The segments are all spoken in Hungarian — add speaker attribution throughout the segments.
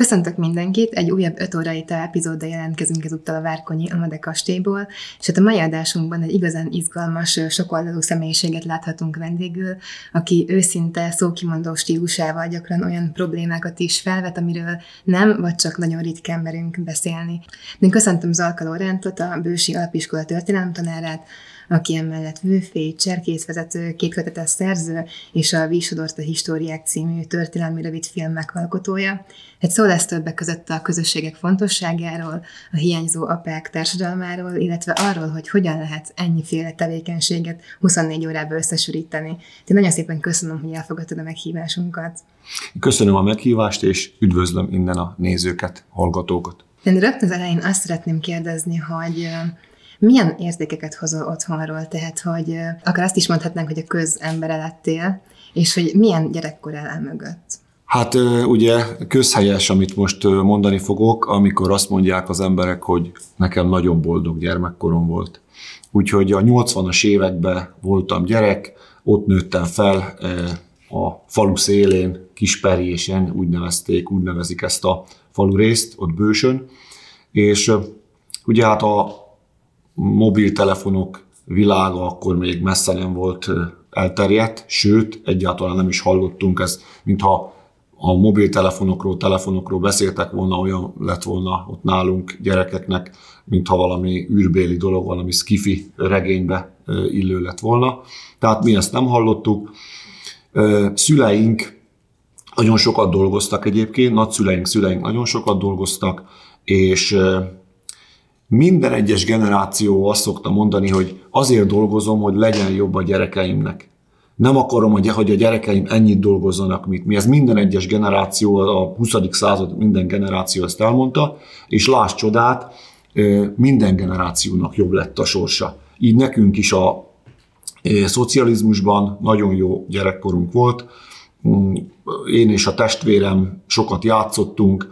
Speaker 1: Köszöntök mindenkit, egy újabb 5 órai epizóddal jelentkezünk ezúttal a Várkonyi Amade kastélyból, és hát a mai adásunkban egy igazán izgalmas, sokoldalú személyiséget láthatunk vendégül, aki őszinte, szókimondó stílusával gyakran olyan problémákat is felvet, amiről nem, vagy csak nagyon ritkán merünk beszélni. Én köszöntöm Zalka Lorántot, a Bősi Alapiskola tanárát, aki emellett vőfé, cserkészvezető, kétkötetes szerző és a Vísodorta Históriák című történelmi rövid film megalkotója. Egy szó lesz többek között a közösségek fontosságáról, a hiányzó apák társadalmáról, illetve arról, hogy hogyan lehet ennyiféle tevékenységet 24 órába összesűríteni. Én nagyon szépen köszönöm, hogy elfogadtad a meghívásunkat.
Speaker 2: Köszönöm a meghívást, és üdvözlöm innen a nézőket, hallgatókat.
Speaker 1: Én rögtön az elején azt szeretném kérdezni, hogy milyen értékeket hozol otthonról? Tehát, hogy akár azt is mondhatnánk, hogy a közembere lettél, és hogy milyen gyerekkor el mögött?
Speaker 2: Hát ugye közhelyes, amit most mondani fogok, amikor azt mondják az emberek, hogy nekem nagyon boldog gyermekkorom volt. Úgyhogy a 80-as években voltam gyerek, ott nőttem fel a falu szélén, Kisperjésen, úgy nevezték, úgy nevezik ezt a falu részt, ott bősön, és ugye hát a mobiltelefonok világa akkor még messze nem volt elterjedt, sőt, egyáltalán nem is hallottunk ezt, mintha a mobiltelefonokról, telefonokról beszéltek volna, olyan lett volna ott nálunk gyerekeknek, mintha valami űrbéli dolog, valami skifi regénybe illő lett volna. Tehát mi ezt nem hallottuk. Szüleink nagyon sokat dolgoztak egyébként, nagyszüleink, szüleink nagyon sokat dolgoztak, és minden egyes generáció azt szokta mondani, hogy azért dolgozom, hogy legyen jobb a gyerekeimnek. Nem akarom, hogy a gyerekeim ennyit dolgozzanak, mint mi. Ez minden egyes generáció, a 20. század minden generáció ezt elmondta, és láss csodát, minden generációnak jobb lett a sorsa. Így nekünk is a szocializmusban nagyon jó gyerekkorunk volt. Mm, én és a testvérem sokat játszottunk,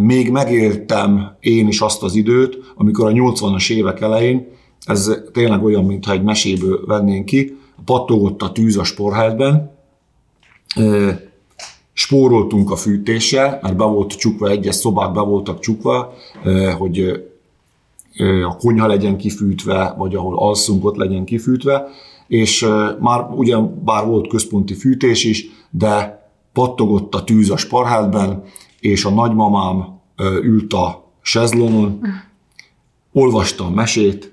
Speaker 2: még megéltem én is azt az időt, amikor a 80-as évek elején, ez tényleg olyan, mintha egy meséből vennénk ki, pattogott a tűz a sporheltben, spóroltunk a fűtéssel, mert be volt csukva, egyes szobák be voltak csukva, hogy a konyha legyen kifűtve, vagy ahol alszunk, ott legyen kifűtve, és már ugyan bár volt központi fűtés is, de pattogott a tűz a sparheltben, és a nagymamám ült a sezlonon, olvasta a mesét,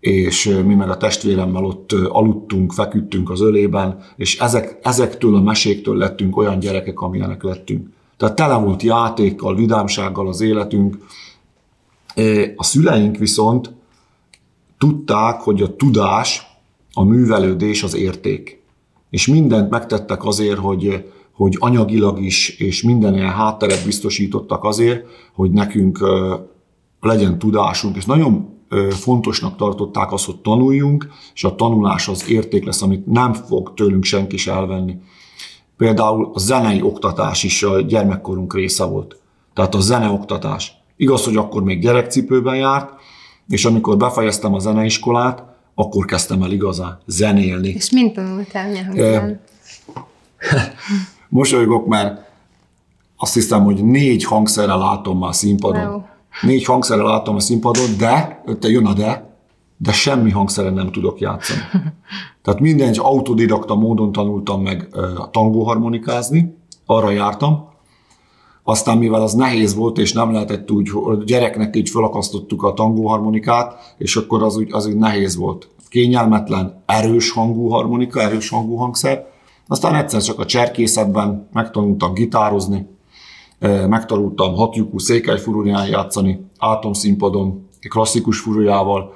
Speaker 2: és mi meg a testvéremmel ott aludtunk, feküdtünk az ölében, és ezek, ezektől a meséktől lettünk olyan gyerekek, amilyenek lettünk. Tehát tele volt játékkal, vidámsággal az életünk. A szüleink viszont tudták, hogy a tudás, a művelődés az érték. És mindent megtettek azért, hogy, hogy anyagilag is, és minden ilyen hátteret biztosítottak azért, hogy nekünk legyen tudásunk, és nagyon fontosnak tartották azt, hogy tanuljunk, és a tanulás az érték lesz, amit nem fog tőlünk senki is elvenni. Például a zenei oktatás is a gyermekkorunk része volt. Tehát a zeneoktatás. Igaz, hogy akkor még gyerekcipőben járt, és amikor befejeztem a zeneiskolát, akkor kezdtem el igazán zenélni.
Speaker 1: És mint tanultál, milyen
Speaker 2: Mosolygok, mert azt hiszem, hogy négy hangszerrel látom már színpadon. Wow. Négy hangszerrel látom a színpadon, de, te jön a de, de semmi hangszeren nem tudok játszani. Tehát minden autodidakta módon tanultam meg a tangóharmonikázni, arra jártam, aztán mivel az nehéz volt, és nem lehetett úgy, gyereknek így felakasztottuk a tangóharmonikát, és akkor az úgy, az úgy nehéz volt. Kényelmetlen, erős hangú harmonika, erős hangú hangszer, aztán egyszer csak a cserkészetben megtanultam gitározni, megtanultam hatlyukú székelyfuruján játszani, átomszínpadon, klasszikus furujával,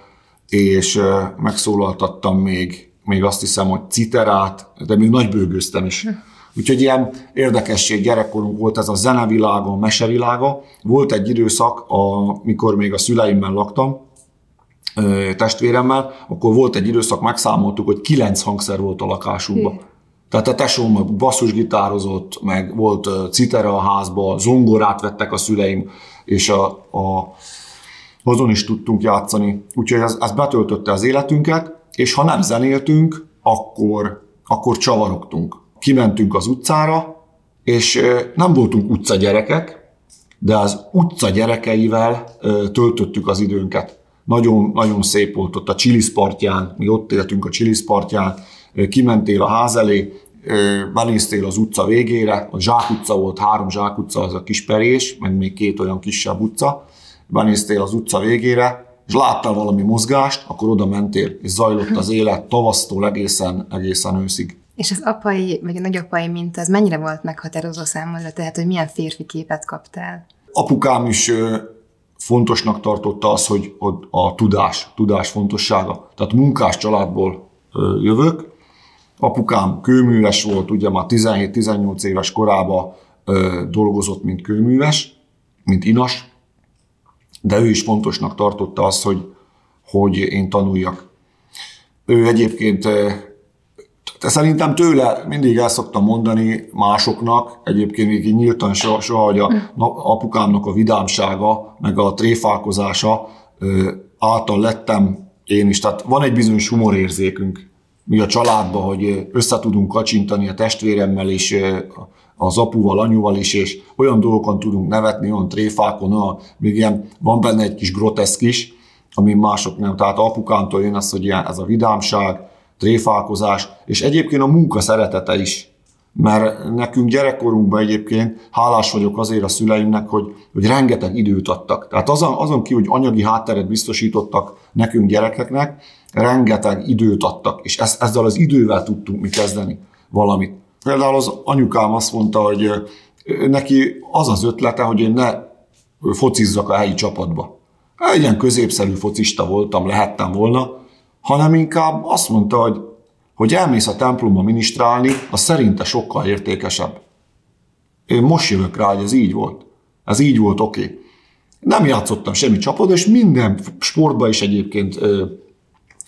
Speaker 2: és megszólaltattam még, még azt hiszem, hogy citerát, de még nagybőgőztem is. Úgyhogy ilyen érdekesség gyerekkorunk volt ez a zenevilága, a mesevilága. Volt egy időszak, amikor még a szüleimmel laktam, testvéremmel, akkor volt egy időszak, megszámoltuk, hogy kilenc hangszer volt a lakásunkban. Tehát a tesóm basszusgitározott, meg volt citera a házba, zongorát vettek a szüleim, és a, a, azon is tudtunk játszani. Úgyhogy ez, ez betöltötte az életünket, és ha nem zenéltünk, akkor, akkor csavarogtunk. Kimentünk az utcára, és nem voltunk utca gyerekek, de az utca gyerekeivel töltöttük az időnket. Nagyon, nagyon szép volt ott a Csilis partján, mi ott éltünk a Csilis partján, kimentél a ház elé, benéztél az utca végére, a Zsák utca volt, három Zsák utca, az a Kisperés, meg még két olyan kisebb utca, benéztél az utca végére, és láttál valami mozgást, akkor oda mentél, és zajlott az élet tavasztól egészen, egészen őszig.
Speaker 1: És az apai, vagy a nagyapai mint az mennyire volt meghatározó számodra, tehát hogy milyen férfi képet kaptál?
Speaker 2: Apukám is fontosnak tartotta az, hogy a tudás, tudás fontossága. Tehát munkás családból jövök. Apukám kőműves volt, ugye már 17-18 éves korában dolgozott, mint kőműves, mint inas, de ő is fontosnak tartotta azt, hogy, hogy én tanuljak. Ő egyébként de szerintem tőle mindig el szoktam mondani másoknak, egyébként még nyíltan soha, hogy a apukámnak a vidámsága, meg a tréfálkozása által lettem én is. Tehát van egy bizonyos humorérzékünk mi a családban, hogy össze tudunk kacsintani a testvéremmel is, az apuval, anyuval is, és olyan dolgokon tudunk nevetni, olyan tréfákon, olyan, még ilyen, van benne egy kis groteszk is, ami mások nem. Tehát apukántól jön az, hogy ilyen, ez a vidámság, tréfálkozás, és egyébként a munka szeretete is. Mert nekünk gyerekkorunkban egyébként hálás vagyok azért a szüleimnek, hogy, hogy rengeteg időt adtak. Tehát azon, azon ki, hogy anyagi hátteret biztosítottak nekünk gyerekeknek, rengeteg időt adtak, és ezt, ezzel az idővel tudtunk mi kezdeni valamit. Például az anyukám azt mondta, hogy neki az az ötlete, hogy én ne focizzak a helyi csapatba. Egy ilyen középszerű focista voltam, lehettem volna, hanem inkább azt mondta, hogy, hogy elmész a templomba ministrálni, az szerinte sokkal értékesebb. Én most jövök rá, hogy ez így volt. Ez így volt, oké. Okay. Nem játszottam semmi csapat, és minden sportban is egyébként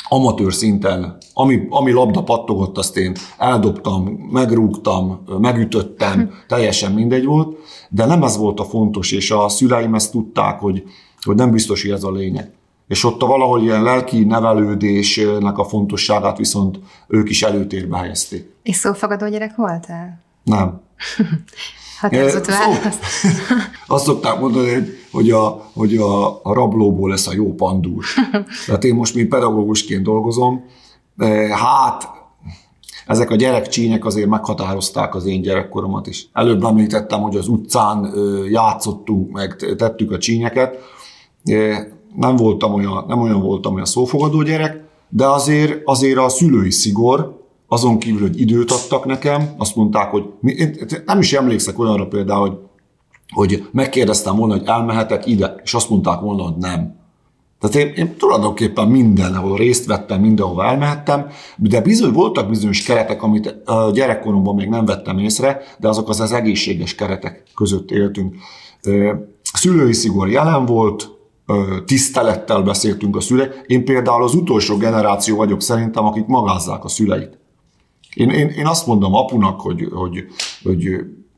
Speaker 2: amatőr szinten, ami, ami labda pattogott, azt én eldobtam, megrúgtam, megütöttem, teljesen mindegy volt, de nem ez volt a fontos, és a szüleim ezt tudták, hogy, hogy nem biztos, hogy ez a lényeg és ott a valahol ilyen lelki nevelődésnek a fontosságát viszont ők is előtérbe helyezték.
Speaker 1: És szófogadó gyerek voltál?
Speaker 2: Nem.
Speaker 1: Határozott válasz.
Speaker 2: Azt szokták mondani, hogy a, hogy a, a rablóból lesz a jó pandúr. Tehát én most, mint pedagógusként dolgozom, hát ezek a gyerekcsínyek azért meghatározták az én gyerekkoromat is. Előbb említettem, hogy az utcán játszottunk, meg tettük a csínyeket nem voltam olyan, nem olyan voltam olyan szófogadó gyerek, de azért, azért a szülői szigor, azon kívül, hogy időt adtak nekem, azt mondták, hogy én nem is emlékszek olyanra például, hogy, hogy megkérdeztem volna, hogy elmehetek ide, és azt mondták volna, hogy nem. Tehát én, én tulajdonképpen mindenhol részt vettem, mindenhol elmehettem, de bizony voltak bizonyos keretek, amit a gyerekkoromban még nem vettem észre, de azok az az egészséges keretek között éltünk. Szülői szigor jelen volt, tisztelettel beszéltünk a szüleik. Én például az utolsó generáció vagyok szerintem, akik magázzák a szüleit. Én, én, én azt mondom apunak, hogy, hogy, hogy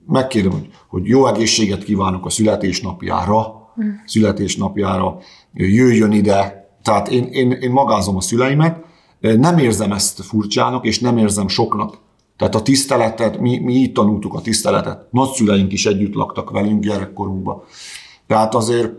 Speaker 2: megkérem, hogy, hogy jó egészséget kívánok a születésnapjára, mm. születésnapjára, jöjjön ide. Tehát én, én, én magázom a szüleimet, nem érzem ezt furcsának, és nem érzem soknak. Tehát a tiszteletet, mi, mi így tanultuk a tiszteletet. Nagyszüleink is együtt laktak velünk gyerekkorunkban. Tehát azért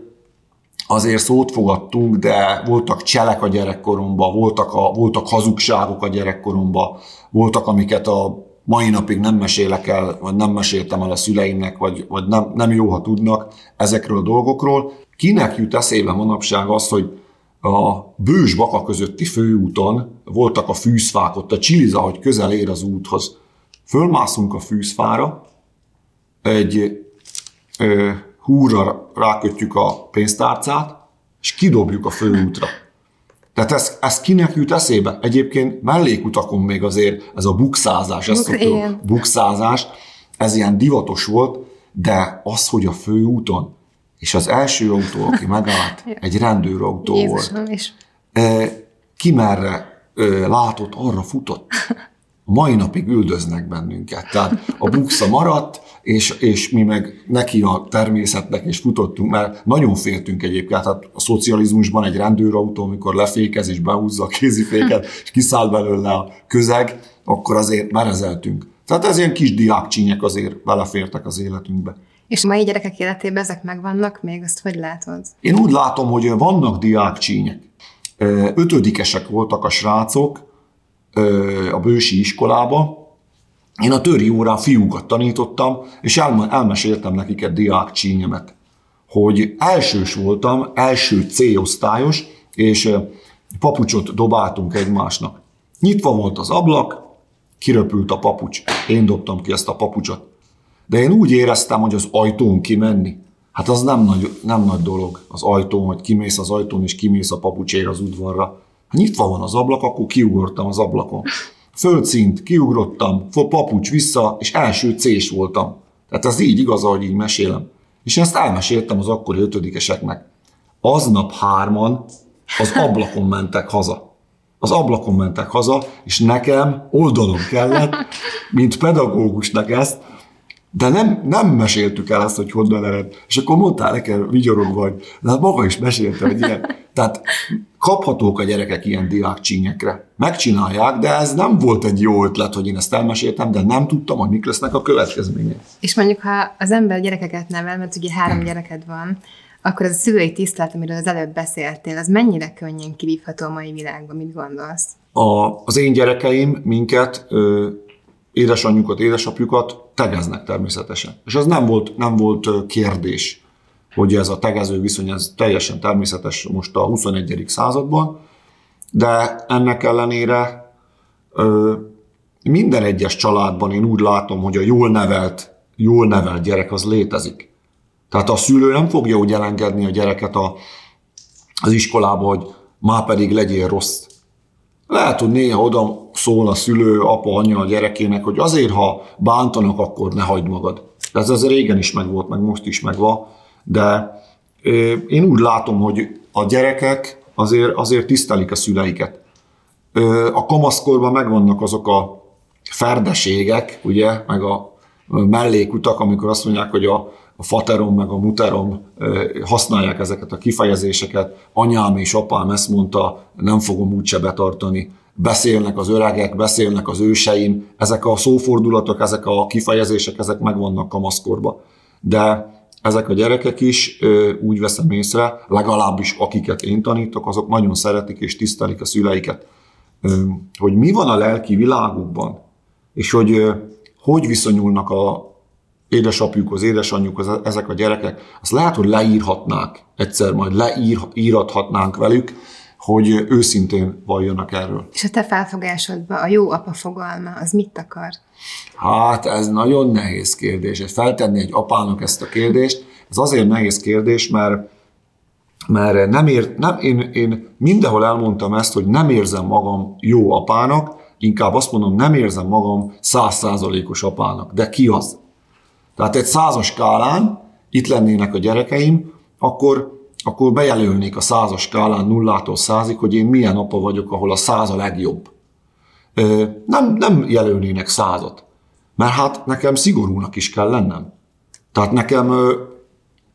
Speaker 2: azért szót fogadtunk, de voltak cselek a gyerekkoromban, voltak, a, voltak hazugságok a gyerekkoromban, voltak, amiket a mai napig nem mesélek el, vagy nem meséltem el a szüleimnek, vagy, vagy nem, nem jó, ha tudnak ezekről a dolgokról. Kinek jut eszébe manapság az, hogy a bős baka közötti főúton voltak a fűzfák, ott a csiliza, hogy közel ér az úthoz. Fölmászunk a fűzfára, egy ö, húrra rákötjük a pénztárcát, és kidobjuk a főútra. Tehát ez, ez kinek jut eszébe? Egyébként mellékutakon még azért ez a bukszázás, ez a bukszázás, ez ilyen divatos volt, de az, hogy a főúton, és az első autó, aki megállt, egy rendőrautó volt. Is. Ki merre látott, arra futott. A mai napig üldöznek bennünket. Tehát a buksa maradt, és, és mi meg neki a természetnek, és futottunk, mert nagyon féltünk egyébként. Tehát a szocializmusban egy rendőrautó, amikor lefékez és behúzza a kéziféket, és kiszáll belőle a közeg, akkor azért merezeltünk. Tehát ez ilyen kis diákcsínyek azért belefértek az életünkbe.
Speaker 1: És a mai gyerekek életében ezek megvannak még, azt hogy látod?
Speaker 2: Én úgy látom, hogy vannak diákcsínyek. Ötödikesek voltak a srácok a bősi iskolába. Én a töri órán fiúkat tanítottam, és elmeséltem nekik egy diákcsínyemet, hogy elsős voltam, első C-osztályos, és papucsot dobáltunk egymásnak. Nyitva volt az ablak, kiröpült a papucs. Én dobtam ki ezt a papucsot. De én úgy éreztem, hogy az ajtón kimenni, hát az nem nagy, nem nagy dolog az ajtón, hogy kimész az ajtón, és kimész a papucsér az udvarra. Ha nyitva van az ablak, akkor kiugrottam az ablakon. Földszint, kiugrottam, papucs vissza, és első c voltam. Tehát ez így igaz, ahogy így mesélem. És ezt elmeséltem az akkori ötödikeseknek. Aznap hárman az ablakon mentek haza. Az ablakon mentek haza, és nekem oldalon kellett, mint pedagógusnak ezt, de nem, nem meséltük el azt, hogy honnan ered. És akkor mondtál nekem vigyorogva, hogy de hát maga is mesélte, hogy ilyen. Tehát kaphatók a gyerekek ilyen diákcsínyekre. Megcsinálják, de ez nem volt egy jó ötlet, hogy én ezt elmeséltem, de nem tudtam, hogy mik lesznek a következmények.
Speaker 1: És mondjuk, ha az ember gyerekeket nevel, mert ugye három gyereked van, akkor az a szülői tisztelet, amiről az előbb beszéltél, az mennyire könnyen kivívható a mai világban, mit gondolsz?
Speaker 2: A, az én gyerekeim minket ö, édesanyjukat, édesapjukat tegeznek természetesen. És ez nem volt, nem volt kérdés, hogy ez a tegező viszony, ez teljesen természetes most a 21. században, de ennek ellenére minden egyes családban én úgy látom, hogy a jól nevelt, jól nevelt gyerek az létezik. Tehát a szülő nem fogja úgy elengedni a gyereket a, az iskolába, hogy már pedig legyél rossz. Lehet, hogy néha oda szól a szülő, apa, anya a gyerekének, hogy azért, ha bántanak, akkor ne hagyd magad. Ez az régen is megvolt, meg most is megvan, de én úgy látom, hogy a gyerekek azért, azért tisztelik a szüleiket. A kamaszkorban megvannak azok a ferdeségek, ugye, meg a mellékutak, amikor azt mondják, hogy a, a faterom meg a muterom használják ezeket a kifejezéseket, anyám és apám ezt mondta, nem fogom úgyse betartani beszélnek az öregek, beszélnek az őseim, ezek a szófordulatok, ezek a kifejezések, ezek megvannak kamaszkorba. De ezek a gyerekek is úgy veszem észre, legalábbis akiket én tanítok, azok nagyon szeretik és tisztelik a szüleiket. Hogy mi van a lelki világukban, és hogy hogy viszonyulnak a édesapjukhoz, édesanyjukhoz ezek a gyerekek, azt lehet, hogy leírhatnák, egyszer majd leírhatnánk velük, hogy őszintén valljanak erről.
Speaker 1: És a te felfogásodban a jó apa fogalma, az mit akar?
Speaker 2: Hát ez nagyon nehéz kérdés. Feltenni egy apának ezt a kérdést, ez azért nehéz kérdés, mert mert nem ér, nem, én, én mindenhol elmondtam ezt, hogy nem érzem magam jó apának, inkább azt mondom, nem érzem magam százszázalékos apának. De ki az? Tehát egy százas skálán itt lennének a gyerekeim, akkor akkor bejelölnék a százas skálán nullától százig, hogy én milyen apa vagyok, ahol a száz a legjobb. Nem, nem jelölnének százat, mert hát nekem szigorúnak is kell lennem. Tehát nekem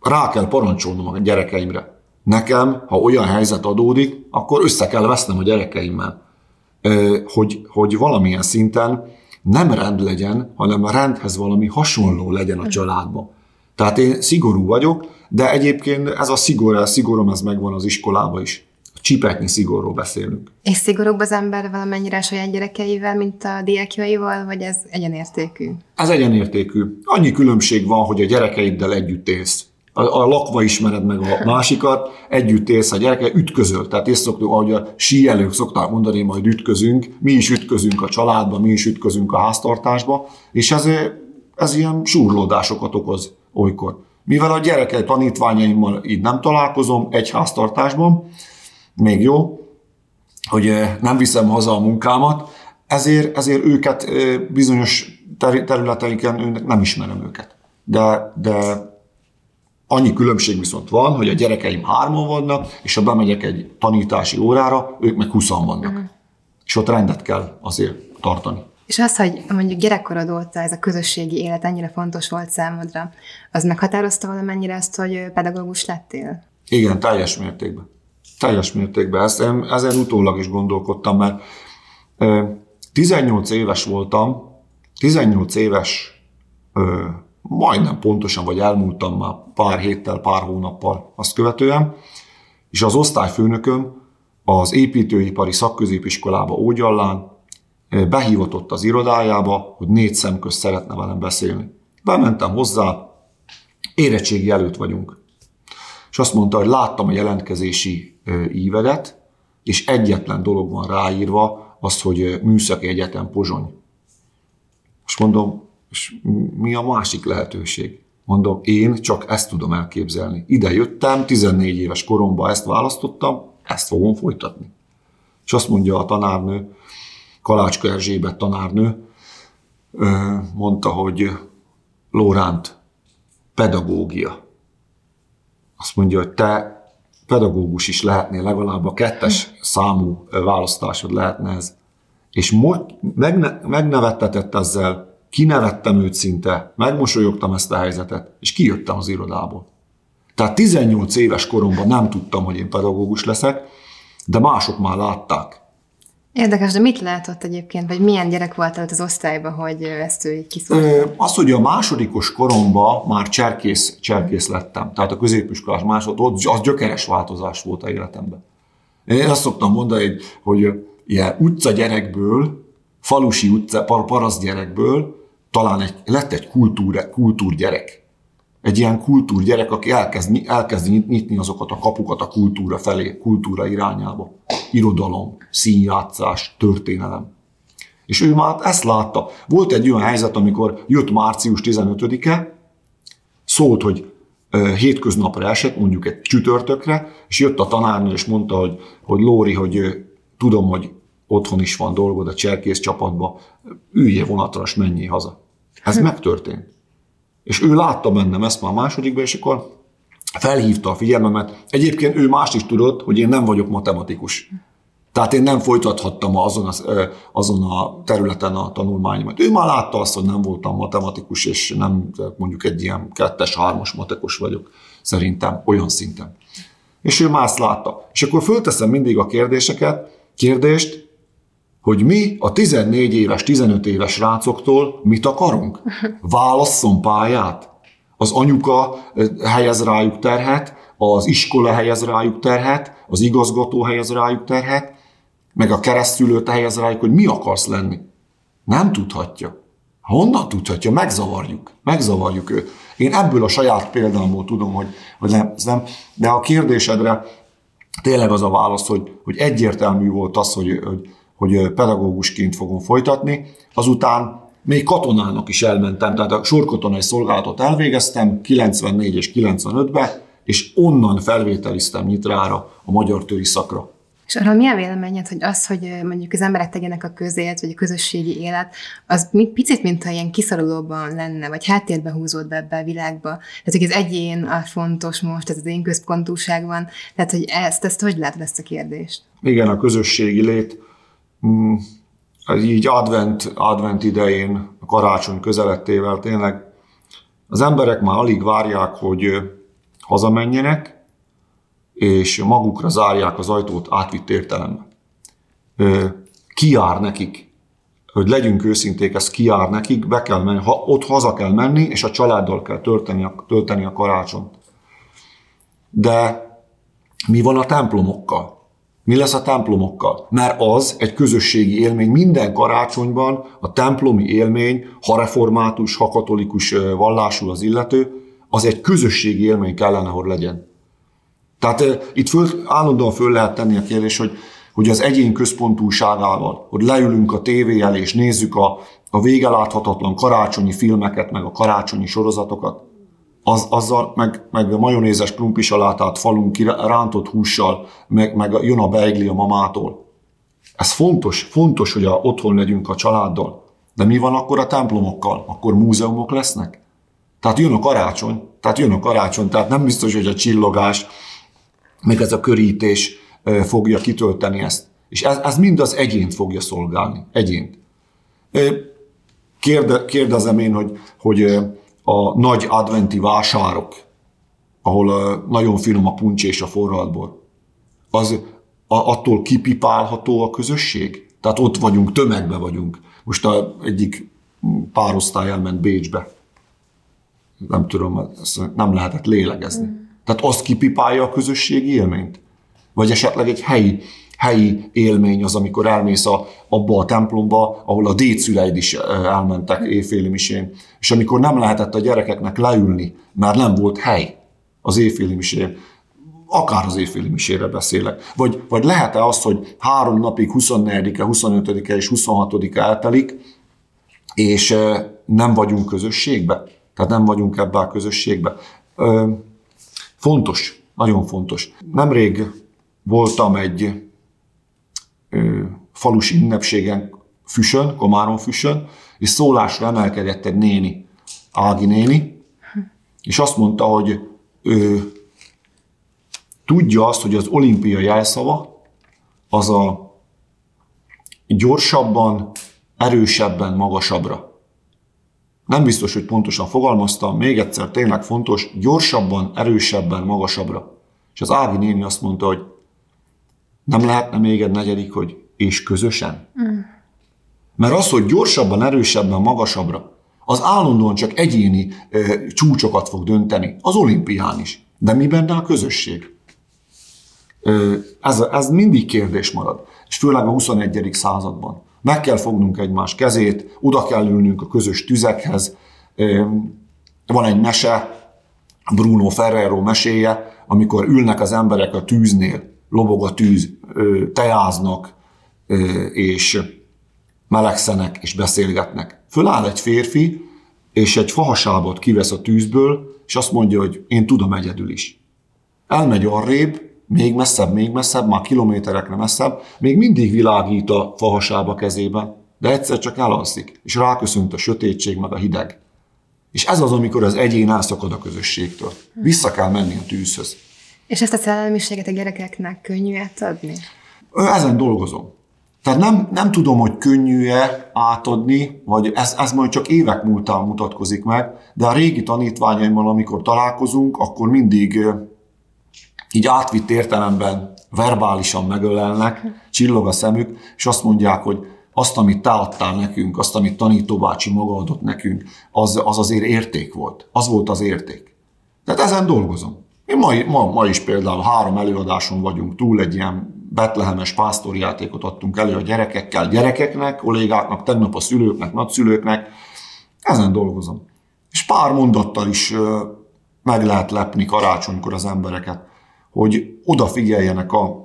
Speaker 2: rá kell parancsolnom a gyerekeimre. Nekem, ha olyan helyzet adódik, akkor össze kell vesznem a gyerekeimmel. Hogy, hogy valamilyen szinten nem rend legyen, hanem a rendhez valami hasonló legyen a családban. Tehát én szigorú vagyok, de egyébként ez a szigor, a szigorom, ez megvan az iskolában is. A csipetnyi szigorról beszélünk.
Speaker 1: És szigorúbb az ember valamennyire a saját gyerekeivel, mint a diákjaival, vagy ez egyenértékű?
Speaker 2: Ez egyenértékű. Annyi különbség van, hogy a gyerekeiddel együtt élsz. A, a lakva ismered meg a másikat, együtt élsz a gyereke, ütközöl. Tehát és szoktuk, ahogy a síelők szokták mondani, majd ütközünk, mi is ütközünk a családba, mi is ütközünk a háztartásba, és ez, ez ilyen súrlódásokat okoz olykor. Mivel a gyerekei tanítványaimmal így nem találkozom egy háztartásban, még jó, hogy nem viszem haza a munkámat, ezért, ezért őket bizonyos területeinken nem ismerem őket. De, de annyi különbség viszont van, hogy a gyerekeim hárman vannak, és ha bemegyek egy tanítási órára, ők meg huszan vannak. Uh-huh. És ott rendet kell azért tartani.
Speaker 1: És az, hogy mondjuk gyerekkorod óta ez a közösségi élet ennyire fontos volt számodra, az meghatározta valamennyire ezt, hogy pedagógus lettél?
Speaker 2: Igen, teljes mértékben. Teljes mértékben. Ezt, ezen utólag is gondolkodtam, mert 18 éves voltam, 18 éves majdnem pontosan, vagy elmúltam már pár héttel, pár hónappal azt követően, és az osztályfőnököm az építőipari szakközépiskolába Ógyallán behívatott az irodájába, hogy négy szemköz szeretne velem beszélni. Bementem hozzá, érettségi előtt vagyunk. És azt mondta, hogy láttam a jelentkezési ívedet, és egyetlen dolog van ráírva, az, hogy Műszaki Egyetem Pozsony. És mondom, és mi a másik lehetőség? Mondom, én csak ezt tudom elképzelni. Ide jöttem, 14 éves koromban ezt választottam, ezt fogom folytatni. És azt mondja a tanárnő, Kalácska Erzsébet tanárnő, mondta, hogy Lóránt, pedagógia. Azt mondja, hogy te pedagógus is lehetnél, legalább a kettes számú választásod lehetne ez. És mo- megne- megnevettetett ezzel, kinevettem őt szinte, megmosolyogtam ezt a helyzetet, és kijöttem az irodából. Tehát 18 éves koromban nem tudtam, hogy én pedagógus leszek, de mások már látták.
Speaker 1: Érdekes, de mit látott egyébként, vagy milyen gyerek volt ott az osztályban, hogy ezt ő így kiszólta?
Speaker 2: Az, hogy a másodikos koromban már cserkész, cserkész lettem, tehát a középiskolás másod, az gyökeres változás volt a életemben. Én azt szoktam mondani, hogy, hogy ilyen utca gyerekből, falusi utca, paraszt gyerekből talán egy, lett egy kultúr, kultúrgyerek. Egy ilyen kultúrgyerek, aki elkezd, elkezd nyitni azokat a kapukat a kultúra felé, kultúra irányába. Irodalom, színjátszás, történelem. És ő már ezt látta. Volt egy olyan helyzet, amikor jött március 15-e, szólt, hogy hétköznapra esett, mondjuk egy csütörtökre, és jött a tanárnő, és mondta, hogy, hogy Lóri, hogy tudom, hogy otthon is van dolgod a cserkész csapatba, üljél vonatra, és menjél haza. Ez megtörtént. És ő látta bennem ezt már a másodikban, és akkor felhívta a figyelmemet. Egyébként ő más is tudott, hogy én nem vagyok matematikus. Tehát én nem folytathattam azon a, azon a területen a tanulmányomat. Ő már látta azt, hogy nem voltam matematikus, és nem mondjuk egy ilyen kettes, hármas matekos vagyok, szerintem olyan szinten. És ő azt látta. És akkor fölteszem mindig a kérdéseket, kérdést, hogy mi a 14 éves, 15 éves rácoktól mit akarunk? Válasszon pályát? Az anyuka helyez rájuk terhet, az iskola helyez rájuk terhet, az igazgató helyez rájuk terhet, meg a keresztülőt helyez rájuk, hogy mi akarsz lenni. Nem tudhatja. Honnan tudhatja? Megzavarjuk. Megzavarjuk őt. Én ebből a saját példámból tudom, hogy, hogy nem, nem, de a kérdésedre tényleg az a válasz, hogy, hogy egyértelmű volt az, hogy, hogy hogy pedagógusként fogom folytatni. Azután még katonának is elmentem, tehát a sorkatonai szolgálatot elvégeztem 94 és 95-ben, és onnan felvételiztem Nyitrára, a magyar töri szakra.
Speaker 1: És arra mi a véleményed, hogy az, hogy mondjuk az emberek tegyenek a közélet, vagy a közösségi élet, az picit, mintha ilyen kiszorulóban lenne, vagy háttérbe húzód be ebbe a világba. Tehát, hogy az egyén a fontos most, ez az én központúság van. Tehát, hogy ezt, ezt hogy látod ezt a kérdést?
Speaker 2: Igen, a közösségi lét Mm, így advent, advent idején, a karácsony közelettével tényleg az emberek már alig várják, hogy hazamenjenek, és magukra zárják az ajtót átvitt értelemben. Ki jár nekik? Hogy legyünk őszinték, ez ki jár nekik, be kell menni, ha, ott haza kell menni, és a családdal kell tölteni a, tölteni a karácsonyt. De mi van a templomokkal? Mi lesz a templomokkal? Mert az egy közösségi élmény. Minden karácsonyban a templomi élmény, ha református, ha katolikus vallású az illető, az egy közösségi élmény kellene, hogy legyen. Tehát itt föl, állandóan föl lehet tenni a kérdés, hogy, hogy az egyén központúságával, hogy leülünk a tévé elé és nézzük a, a végeláthatatlan karácsonyi filmeket, meg a karácsonyi sorozatokat, az, azzal, meg, meg a majonézes krumpisalátát falunk ki rántott hússal, meg, meg jön a beigli a mamától. Ez fontos, fontos, hogy a, otthon legyünk a családdal. De mi van akkor a templomokkal? Akkor múzeumok lesznek? Tehát jön a karácsony, tehát jön a karácsony, tehát nem biztos, hogy a csillogás, meg ez a körítés fogja kitölteni ezt. És ez, ez mind az egyént fogja szolgálni. Egyént. Kérde, kérdezem én, hogy, hogy a nagy adventi vásárok, ahol nagyon finom a puncs és a forradbor, az attól kipipálható a közösség? Tehát ott vagyunk, tömegbe vagyunk. Most a egyik párosztály elment Bécsbe. nem tudom, nem lehetett lélegezni. Tehát azt kipipálja a közösségi élményt? Vagy esetleg egy helyi, helyi élmény az, amikor elmész a, abba a templomba, ahol a dédszüleid is elmentek éjféli misén, és amikor nem lehetett a gyerekeknek leülni, mert nem volt hely az éjféli misén, akár az éjféli misére beszélek. Vagy, vagy lehet-e az, hogy három napig 24-e, 25-e és 26-e eltelik, és nem vagyunk közösségbe? Tehát nem vagyunk ebbe a közösségbe. Fontos, nagyon fontos. Nemrég voltam egy falusi ünnepségen Füsön, Komáron Füsön, és szólásra emelkedett egy néni, Ági néni, és azt mondta, hogy ő tudja azt, hogy az olimpia jelszava az a gyorsabban, erősebben, magasabbra. Nem biztos, hogy pontosan fogalmaztam, még egyszer tényleg fontos, gyorsabban, erősebben, magasabbra. És az Ági néni azt mondta, hogy nem lehetne még egy negyedik, hogy és közösen? Mm. Mert az, hogy gyorsabban, erősebben, magasabbra, az állandóan csak egyéni e, csúcsokat fog dönteni, az olimpián is. De mi benne a közösség? E, ez, ez mindig kérdés marad, és főleg a 21. században. Meg kell fognunk egymás kezét, oda kell ülnünk a közös tüzekhez. Van egy mese, Bruno Ferrero meséje, amikor ülnek az emberek a tűznél, lobog a tűz, tejáznak, és melegszenek, és beszélgetnek. Föláll egy férfi, és egy fahasábot kivesz a tűzből, és azt mondja, hogy én tudom egyedül is. Elmegy arrébb, még messzebb, még messzebb, már kilométerekre messzebb, még mindig világít a fahasába kezében, de egyszer csak elalszik, és ráköszönt a sötétség, meg a hideg. És ez az, amikor az egyén elszakad a közösségtől. Vissza kell menni a tűzhöz.
Speaker 1: És ezt a szellemiséget a gyerekeknek könnyű átadni?
Speaker 2: Ezen dolgozom. Tehát nem, nem tudom, hogy könnyű-e átadni, vagy ez, ez majd csak évek múltán mutatkozik meg, de a régi tanítványaimmal, amikor találkozunk, akkor mindig így átvitt értelemben verbálisan megölelnek, csillog a szemük, és azt mondják, hogy azt, amit te adtál nekünk, azt, amit tanítóbácsi maga adott nekünk, az, az azért érték volt. Az volt az érték. Tehát ezen dolgozom. Én ma, ma, ma is például három előadáson vagyunk túl, egy ilyen betlehemes pásztori játékot adtunk elő a gyerekekkel, gyerekeknek, kollégáknak, tegnap a szülőknek, nagyszülőknek. Ezen dolgozom. És pár mondattal is meg lehet lepni karácsonykor az embereket hogy odafigyeljenek a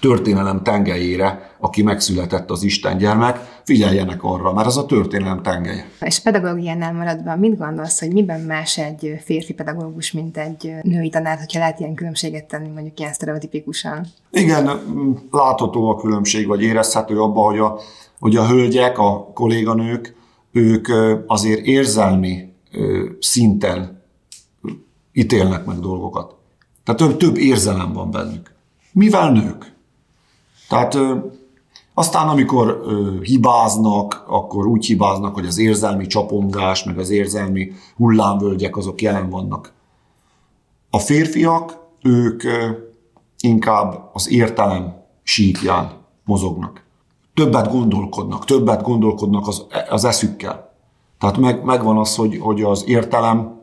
Speaker 2: történelem tengelyére, aki megszületett az Isten gyermek, figyeljenek arra, mert az a történelem tengelye.
Speaker 1: És pedagógiánál maradva, mit gondolsz, hogy miben más egy férfi pedagógus, mint egy női tanár, hogyha lehet ilyen különbséget tenni, mondjuk ilyen sztereotipikusan?
Speaker 2: Igen, látható a különbség, vagy érezhető abban, hogy a, hogy a hölgyek, a kolléganők, ők azért érzelmi szinten ítélnek meg dolgokat. Tehát több, több érzelem van bennük. Mivel nők? Tehát aztán, amikor hibáznak, akkor úgy hibáznak, hogy az érzelmi csapongás, meg az érzelmi hullámvölgyek azok jelen vannak. A férfiak, ők inkább az értelem sípján mozognak. Többet gondolkodnak, többet gondolkodnak az, az eszükkel. Tehát meg, megvan az, hogy, hogy az értelem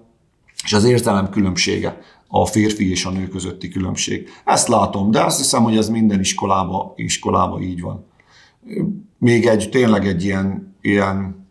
Speaker 2: és az értelem különbsége a férfi és a nő közötti különbség. Ezt látom, de azt hiszem, hogy ez minden iskolába, iskolába így van. Még egy, tényleg egy ilyen, ilyen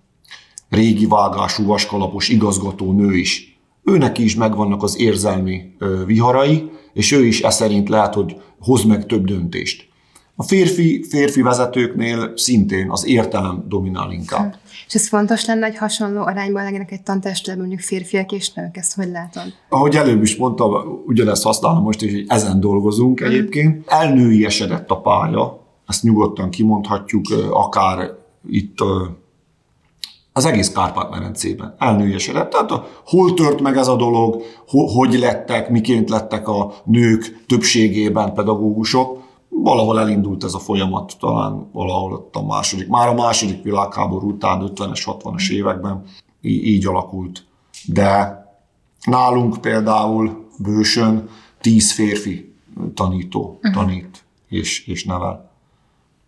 Speaker 2: régi vágású, vaskalapos igazgató nő is. Őnek is megvannak az érzelmi viharai, és ő is e szerint lehet, hogy hoz meg több döntést. A férfi, férfi vezetőknél szintén az értelem dominál inkább.
Speaker 1: És ez fontos lenne, hogy hasonló arányban legyenek egy tantestben mondjuk férfiak és nők, ezt hogy látod?
Speaker 2: Ahogy előbb is mondtam, ugyanezt használom most is, hogy ezen dolgozunk mm. egyébként. Elnői esedett a pálya, ezt nyugodtan kimondhatjuk, akár itt az egész Kárpát-medencében elnőjesedett. Tehát a, hol tört meg ez a dolog, ho, hogy lettek, miként lettek a nők többségében pedagógusok, valahol elindult ez a folyamat, talán valahol ott a második, már a második világháború után, 50-es, 60-as években így alakult. De nálunk például bősön tíz férfi tanító uh-huh. tanít és, és nevel.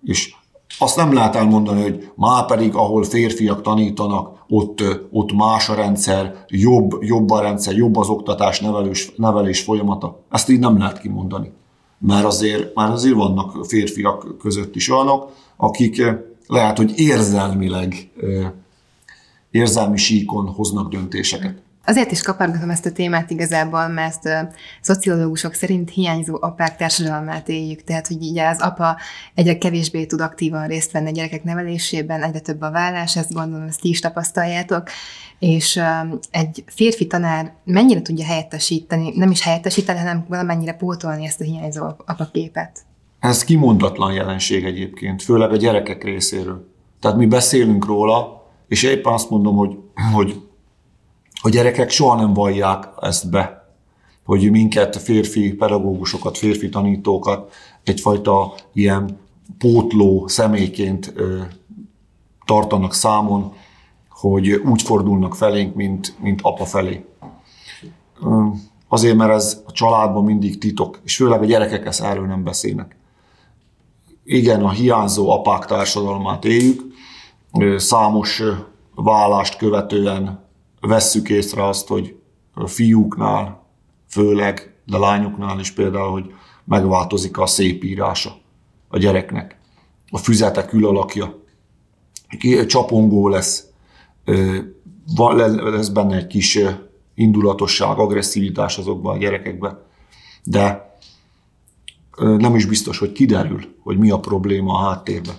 Speaker 2: És azt nem lehet elmondani, hogy már pedig, ahol férfiak tanítanak, ott, ott más a rendszer, jobb, jobb a rendszer, jobb az oktatás, nevelés, nevelés folyamata. Ezt így nem lehet kimondani. Mert azért, már azért vannak férfiak között is olyanok, akik lehet, hogy érzelmileg, érzelmi síkon hoznak döntéseket.
Speaker 1: Azért is kapargatom ezt a témát igazából, mert a szociológusok szerint hiányzó apák társadalmát éljük, tehát hogy így az apa egyre kevésbé tud aktívan részt venni a gyerekek nevelésében, egyre több a vállás, ezt gondolom, ezt ti is tapasztaljátok, és egy férfi tanár mennyire tudja helyettesíteni, nem is helyettesíteni, hanem valamennyire pótolni ezt a hiányzó apaképet?
Speaker 2: Ez kimondatlan jelenség egyébként, főleg a gyerekek részéről. Tehát mi beszélünk róla, és éppen azt mondom, hogy, hogy a gyerekek soha nem vallják ezt be, hogy minket, férfi pedagógusokat, férfi tanítókat egyfajta ilyen pótló személyként tartanak számon, hogy úgy fordulnak felénk, mint, mint apa felé. Azért, mert ez a családban mindig titok, és főleg a gyerekek ezt erről nem beszélnek. Igen, a hiányzó apák társadalmát éljük, számos vállást követően vesszük észre azt, hogy a fiúknál, főleg, de lányoknál is például, hogy megváltozik a szép írása a gyereknek. A füzete külalakja. Csapongó lesz, lesz benne egy kis indulatosság, agresszivitás azokban a gyerekekben, de nem is biztos, hogy kiderül, hogy mi a probléma a háttérben.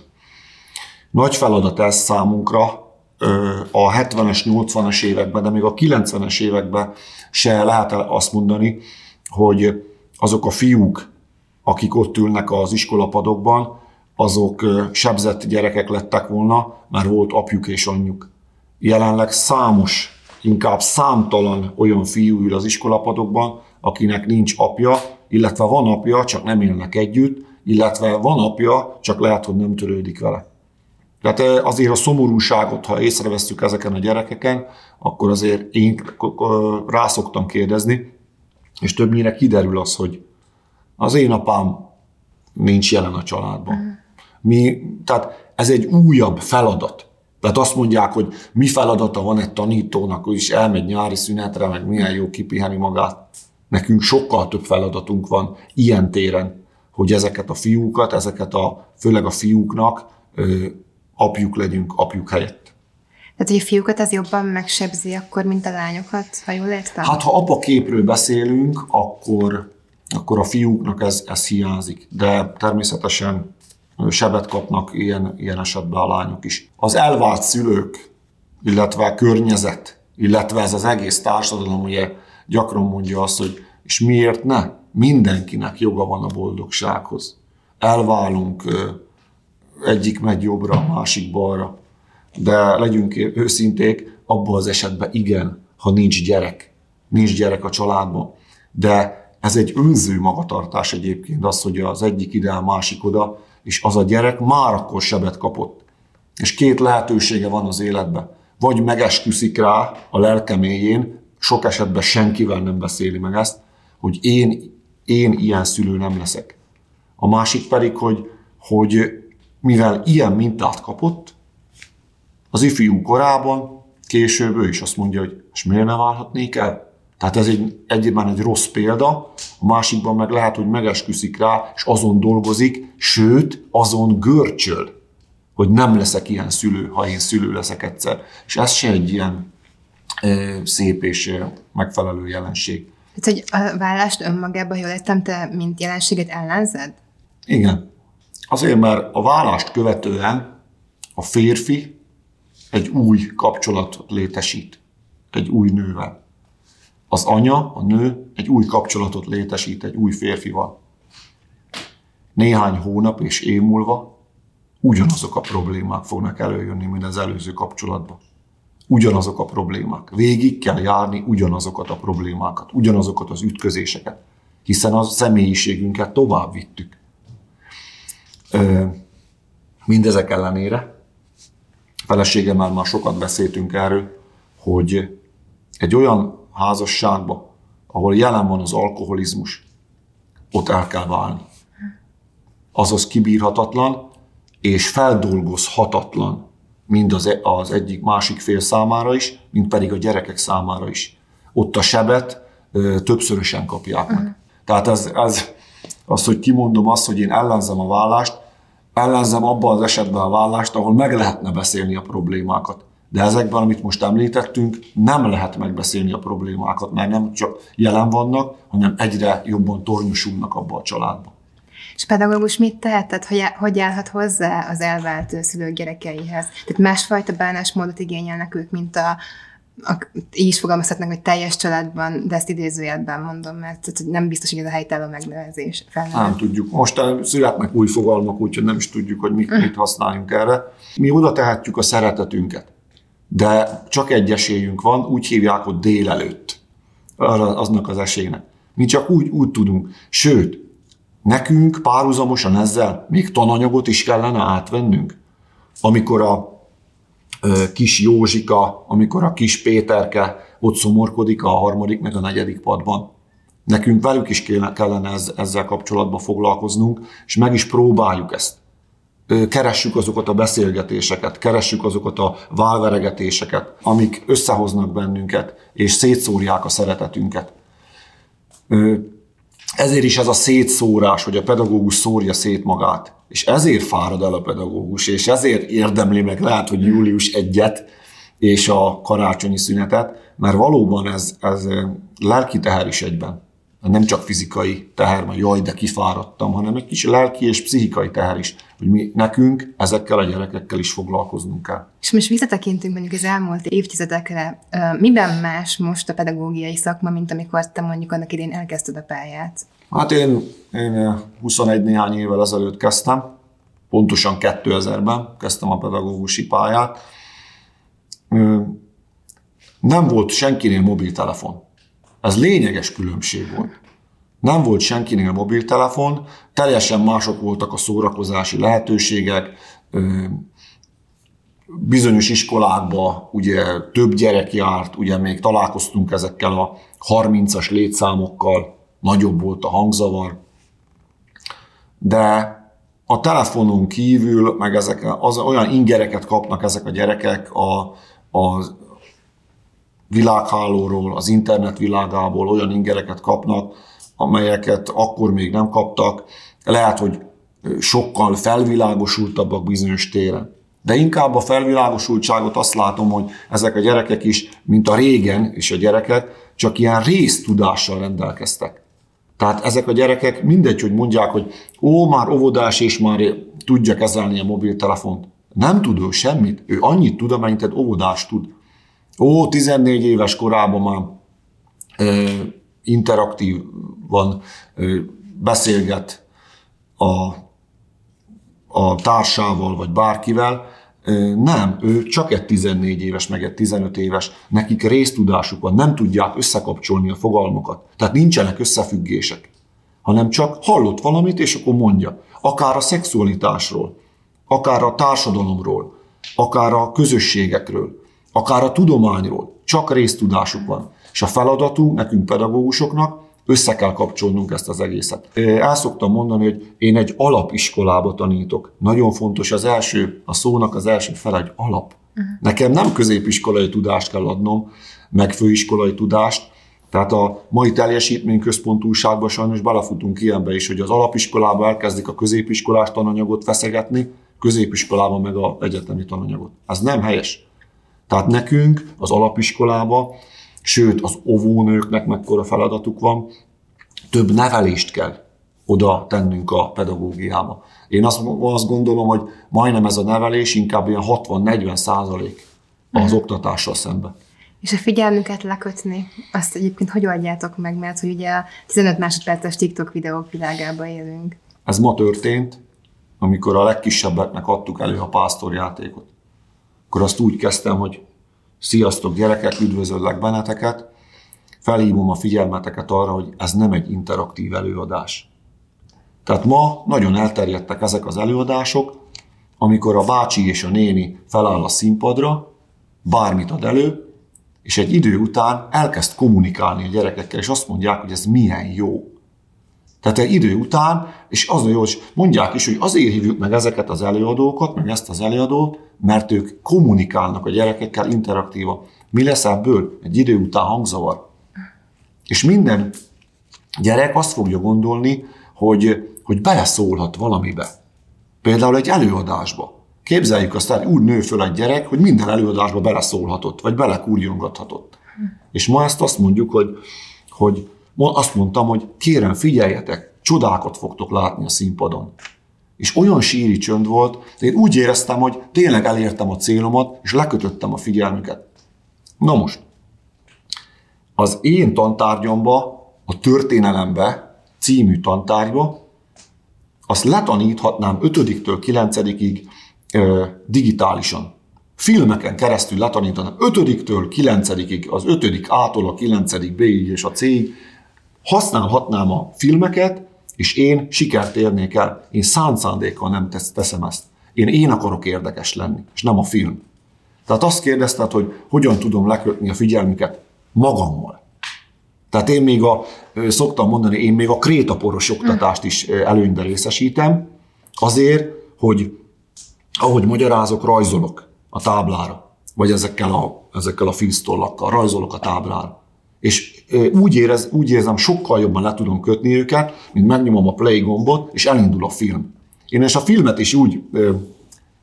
Speaker 2: Nagy feladat ez számunkra, a 70-es, 80-as években, de még a 90-es években se lehet azt mondani, hogy azok a fiúk, akik ott ülnek az iskolapadokban, azok sebzett gyerekek lettek volna, mert volt apjuk és anyjuk. Jelenleg számos, inkább számtalan olyan fiú ül az iskolapadokban, akinek nincs apja, illetve van apja, csak nem élnek együtt, illetve van apja, csak lehet, hogy nem törődik vele. Tehát azért a szomorúságot, ha észreveszünk ezeken a gyerekeken, akkor azért én rá szoktam kérdezni, és többnyire kiderül az, hogy az én apám nincs jelen a családban. Mi, tehát ez egy újabb feladat. Tehát azt mondják, hogy mi feladata van egy tanítónak, hogy is elmegy nyári szünetre, meg milyen jó kipiheni magát. Nekünk sokkal több feladatunk van ilyen téren, hogy ezeket a fiúkat, ezeket a, főleg a fiúknak apjuk legyünk apjuk helyett.
Speaker 1: Tehát, hogy a fiúkat az jobban megsebzi akkor, mint a lányokat, ha jól értem?
Speaker 2: Hát, ha apa képről beszélünk, akkor, akkor a fiúknak ez, ez hiányzik. De természetesen sebet kapnak ilyen, ilyen esetben a lányok is. Az elvált szülők, illetve a környezet, illetve ez az egész társadalom ugye gyakran mondja azt, hogy és miért ne? Mindenkinek joga van a boldogsághoz. Elválunk, egyik megy jobbra, a másik balra. De legyünk őszinték, abban az esetben igen, ha nincs gyerek, nincs gyerek a családban. De ez egy önző magatartás egyébként, az, hogy az egyik ide, a másik oda, és az a gyerek már akkor sebet kapott. És két lehetősége van az életben. Vagy megesküszik rá a lelke mélyén, sok esetben senkivel nem beszéli meg ezt, hogy én, én ilyen szülő nem leszek. A másik pedig, hogy, hogy mivel ilyen mintát kapott, az ifjú korában később ő is azt mondja, hogy és miért ne válhatnék el? Tehát ez egy, egyébben egy rossz példa, a másikban meg lehet, hogy megesküszik rá, és azon dolgozik, sőt, azon görcsöl, hogy nem leszek ilyen szülő, ha én szülő leszek egyszer. És ez se egy ilyen e, szép és megfelelő jelenség.
Speaker 1: Tehát, hogy a vállást önmagában, jól értem, te mint jelenséget ellenzed?
Speaker 2: Igen. Azért, mert a vállást követően a férfi egy új kapcsolatot létesít egy új nővel. Az anya, a nő egy új kapcsolatot létesít egy új férfival. Néhány hónap és év múlva ugyanazok a problémák fognak előjönni, mint az előző kapcsolatban. Ugyanazok a problémák. Végig kell járni ugyanazokat a problémákat, ugyanazokat az ütközéseket, hiszen a személyiségünket tovább vittük. Mindezek ellenére, feleségemmel már sokat beszéltünk erről, hogy egy olyan házasságba, ahol jelen van az alkoholizmus, ott el kell válni. Azaz kibírhatatlan, és feldolgozhatatlan mind az, e- az egyik másik fél számára is, mind pedig a gyerekek számára is. Ott a sebet ö, többszörösen kapják meg. Uh-huh. Tehát ez, ez, az, hogy kimondom azt, hogy én ellenzem a vállást, ellenzem abban az esetben a vállást, ahol meg lehetne beszélni a problémákat. De ezekben, amit most említettünk, nem lehet megbeszélni a problémákat, mert nem csak jelen vannak, hanem egyre jobban tornyosulnak abba a családba.
Speaker 1: És pedagógus mit tehet? Tehát hogy, hogy állhat hozzá az elvált szülők gyerekeihez? Tehát másfajta bánásmódot igényelnek ők, mint a, a, így is fogalmazhatnak, hogy teljes családban, de ezt idézőjelben mondom, mert nem biztos, hogy ez a helytálló megnevezés.
Speaker 2: Felnevet. Nem tudjuk. Most születnek új fogalmak, úgyhogy nem is tudjuk, hogy mit, mit használjunk erre. Mi oda tehetjük a szeretetünket, de csak egy esélyünk van, úgy hívják, hogy délelőtt. Aznak az esélynek. Mi csak úgy, úgy tudunk. Sőt, Nekünk párhuzamosan ezzel még tananyagot is kellene átvennünk. Amikor a kis Józsika, amikor a kis Péterke ott szomorkodik a harmadik meg a negyedik padban. Nekünk velük is kellene ezzel kapcsolatban foglalkoznunk, és meg is próbáljuk ezt. Keressük azokat a beszélgetéseket, keressük azokat a válveregetéseket, amik összehoznak bennünket, és szétszórják a szeretetünket. Ezért is ez a szétszórás, hogy a pedagógus szórja szét magát. És ezért fárad el a pedagógus, és ezért érdemli meg lehet, hogy július egyet és a karácsonyi szünetet, mert valóban ez, ez lelki teher is egyben. Nem csak fizikai teher, mert jaj, de kifáradtam, hanem egy kis lelki és pszichikai teher is, hogy mi nekünk ezekkel a gyerekekkel is foglalkoznunk kell.
Speaker 1: És most visszatekintünk mondjuk az elmúlt évtizedekre, miben más most a pedagógiai szakma, mint amikor te mondjuk annak idén elkezdted a pályát?
Speaker 2: Hát én, én 21 néhány évvel ezelőtt kezdtem, pontosan 2000-ben kezdtem a pedagógusi pályát. Nem volt senkinél mobiltelefon. Ez lényeges különbség volt. Nem volt senkinél mobiltelefon, teljesen mások voltak a szórakozási lehetőségek, bizonyos iskolákba ugye több gyerek járt, ugye még találkoztunk ezekkel a 30-as létszámokkal, nagyobb volt a hangzavar, de a telefonon kívül, meg ezek az olyan ingereket kapnak ezek a gyerekek a, a világhálóról, az internet világából olyan ingereket kapnak, amelyeket akkor még nem kaptak. Lehet, hogy sokkal felvilágosultabbak bizonyos téren. De inkább a felvilágosultságot azt látom, hogy ezek a gyerekek is, mint a régen és a gyerekek, csak ilyen résztudással rendelkeztek. Tehát ezek a gyerekek mindegy, hogy mondják, hogy ó, már óvodás és már tudja kezelni a mobiltelefont. Nem tud ő semmit. Ő annyit tud, amennyit egy óvodás tud. Ó, 14 éves korában már ö, interaktívan ö, beszélget a, a társával, vagy bárkivel, nem, ő csak egy 14 éves, meg egy 15 éves, nekik résztudásuk van, nem tudják összekapcsolni a fogalmakat. Tehát nincsenek összefüggések, hanem csak hallott valamit, és akkor mondja. Akár a szexualitásról, akár a társadalomról, akár a közösségekről, akár a tudományról. Csak résztudásuk van. És a feladatunk nekünk pedagógusoknak, össze kell kapcsolnunk ezt az egészet. El szoktam mondani, hogy én egy alapiskolába tanítok. Nagyon fontos az első, a szónak az első fel egy alap. Uh-huh. Nekem nem középiskolai tudást kell adnom, meg főiskolai tudást, tehát a mai teljesítményközpontúságban sajnos belefutunk ilyenbe is, hogy az alapiskolába elkezdik a középiskolás tananyagot feszegetni, középiskolában meg a egyetemi tananyagot. Ez nem helyes. Tehát nekünk az alapiskolába sőt az óvónőknek mekkora feladatuk van, több nevelést kell oda tennünk a pedagógiába. Én azt, azt gondolom, hogy majdnem ez a nevelés inkább ilyen 60-40 százalék az uh-huh. oktatással szemben.
Speaker 1: És a figyelmüket lekötni, azt egyébként hogy oldjátok meg, mert hogy ugye a 15 másodperces TikTok videók világába élünk.
Speaker 2: Ez ma történt, amikor a legkisebbeknek adtuk elő a pásztorjátékot. Akkor azt úgy kezdtem, hogy Sziasztok gyerekek, üdvözöllek benneteket! Felhívom a figyelmeteket arra, hogy ez nem egy interaktív előadás. Tehát ma nagyon elterjedtek ezek az előadások, amikor a bácsi és a néni feláll a színpadra, bármit ad elő, és egy idő után elkezd kommunikálni a gyerekekkel, és azt mondják, hogy ez milyen jó. Tehát egy idő után, és az jó, hogy mondják is, hogy azért hívjuk meg ezeket az előadókat, meg ezt az előadót, mert ők kommunikálnak a gyerekekkel interaktívan. Mi lesz ebből? Egy idő után hangzavar. És minden gyerek azt fogja gondolni, hogy, hogy beleszólhat valamibe. Például egy előadásba. Képzeljük azt el, úgy nő föl egy gyerek, hogy minden előadásba beleszólhatott, vagy belekúrjongathatott. És ma ezt azt mondjuk, hogy, hogy azt mondtam, hogy kérem, figyeljetek, csodákat fogtok látni a színpadon. És olyan síri csönd volt, de én úgy éreztem, hogy tényleg elértem a célomat, és lekötöttem a figyelmüket. Na most, az én tantárgyamba, a történelembe című tantárgyba, azt letaníthatnám 5-től 9-ig digitálisan. Filmeken keresztül letanítanám 5-től 9-ig, az 5 A-tól a 9 B-ig és a C-ig, használhatnám a filmeket, és én sikert érnék el. Én szánt szándékkal nem teszem ezt. Én én akarok érdekes lenni, és nem a film. Tehát azt kérdezted, hogy hogyan tudom lekötni a figyelmüket magammal. Tehát én még a, szoktam mondani, én még a krétaporos oktatást is előnybe részesítem, azért, hogy ahogy magyarázok, rajzolok a táblára, vagy ezekkel a, ezekkel a filztollakkal, rajzolok a táblára. És úgy, érez, úgy érzem, sokkal jobban le tudom kötni őket, mint megnyomom a play gombot, és elindul a film. Én és a filmet is úgy,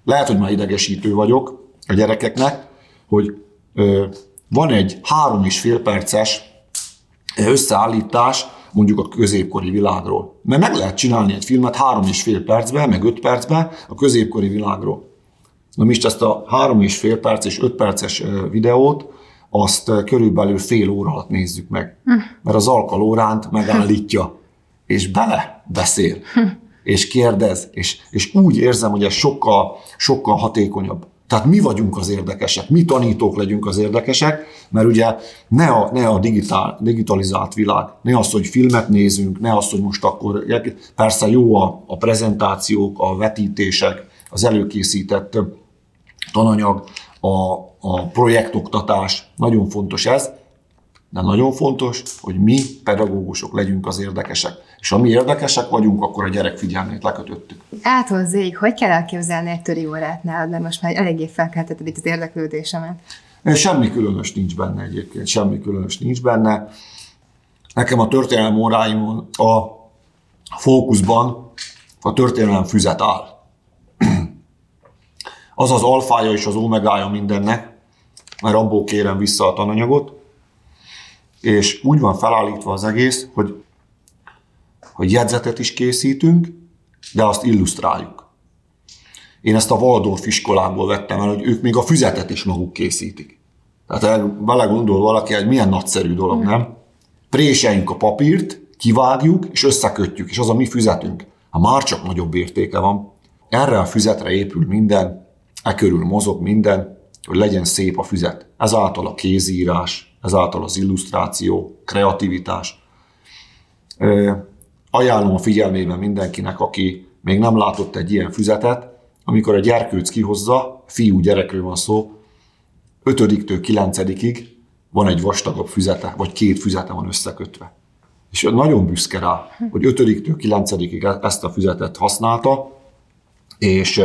Speaker 2: lehet, hogy már idegesítő vagyok a gyerekeknek, hogy van egy három és fél perces összeállítás mondjuk a középkori világról. Mert meg lehet csinálni egy filmet három és fél percben, meg öt percben a középkori világról. Na most ezt a három és fél perc és öt perces videót, azt körülbelül fél óra alatt nézzük meg. Mert az alkalóránt megállítja, és bele beszél, és kérdez, és, és úgy érzem, hogy ez sokkal, sokkal hatékonyabb. Tehát mi vagyunk az érdekesek, mi tanítók legyünk az érdekesek, mert ugye ne a, ne a digitál, digitalizált világ, ne az, hogy filmet nézünk, ne az, hogy most akkor, persze jó a, a prezentációk, a vetítések, az előkészített tananyag, a, a projektoktatás, nagyon fontos ez, de nagyon fontos, hogy mi pedagógusok legyünk az érdekesek. És ha mi érdekesek vagyunk, akkor a gyerek figyelmét lekötöttük.
Speaker 1: Ától zéig, hogy kell elképzelni egy töri órát nálad, mert most már eléggé felkeltetted itt az érdeklődésemet.
Speaker 2: Semmi különös nincs benne egyébként, semmi különös nincs benne. Nekem a történelem óráimon a fókuszban a történelem füzet áll. Az az alfája és az omegája mindennek, mert abból kérem vissza a tananyagot, és úgy van felállítva az egész, hogy, hogy jegyzetet is készítünk, de azt illusztráljuk. Én ezt a Waldorf iskolából vettem el, hogy ők még a füzetet is maguk készítik. Tehát belegondol valaki, hogy milyen nagyszerű dolog, nem? Préseljük a papírt, kivágjuk, és összekötjük, és az a mi füzetünk. Ha már csak nagyobb értéke van. Erre a füzetre épül minden, e körül mozog minden, hogy legyen szép a füzet. Ezáltal a kézírás, ezáltal az illusztráció, kreativitás. Ajánlom a figyelmébe mindenkinek, aki még nem látott egy ilyen füzetet, amikor a gyerkőc kihozza, fiú gyerekről van szó, 5-től 9 van egy vastagabb füzete, vagy két füzete van összekötve. És nagyon büszke rá, hogy 5-től 9 ezt a füzetet használta, és,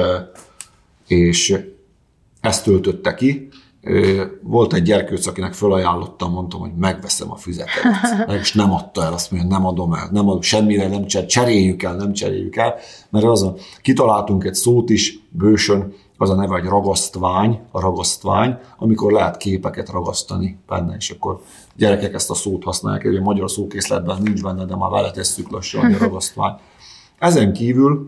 Speaker 2: és ezt töltötte ki, volt egy gyerkőc, akinek felajánlottam, mondtam, hogy megveszem a füzetet. És nem adta el, azt mondja, nem adom el, nem adom, semmire nem cser, cseréljük el, nem cseréljük el, mert az a, kitaláltunk egy szót is bősön, az a neve, hogy ragasztvány, a ragasztvány, amikor lehet képeket ragasztani benne, és akkor gyerekek ezt a szót használják, egy a magyar szókészletben nincs benne, de már vele tesszük lassan, a ragasztvány. Ezen kívül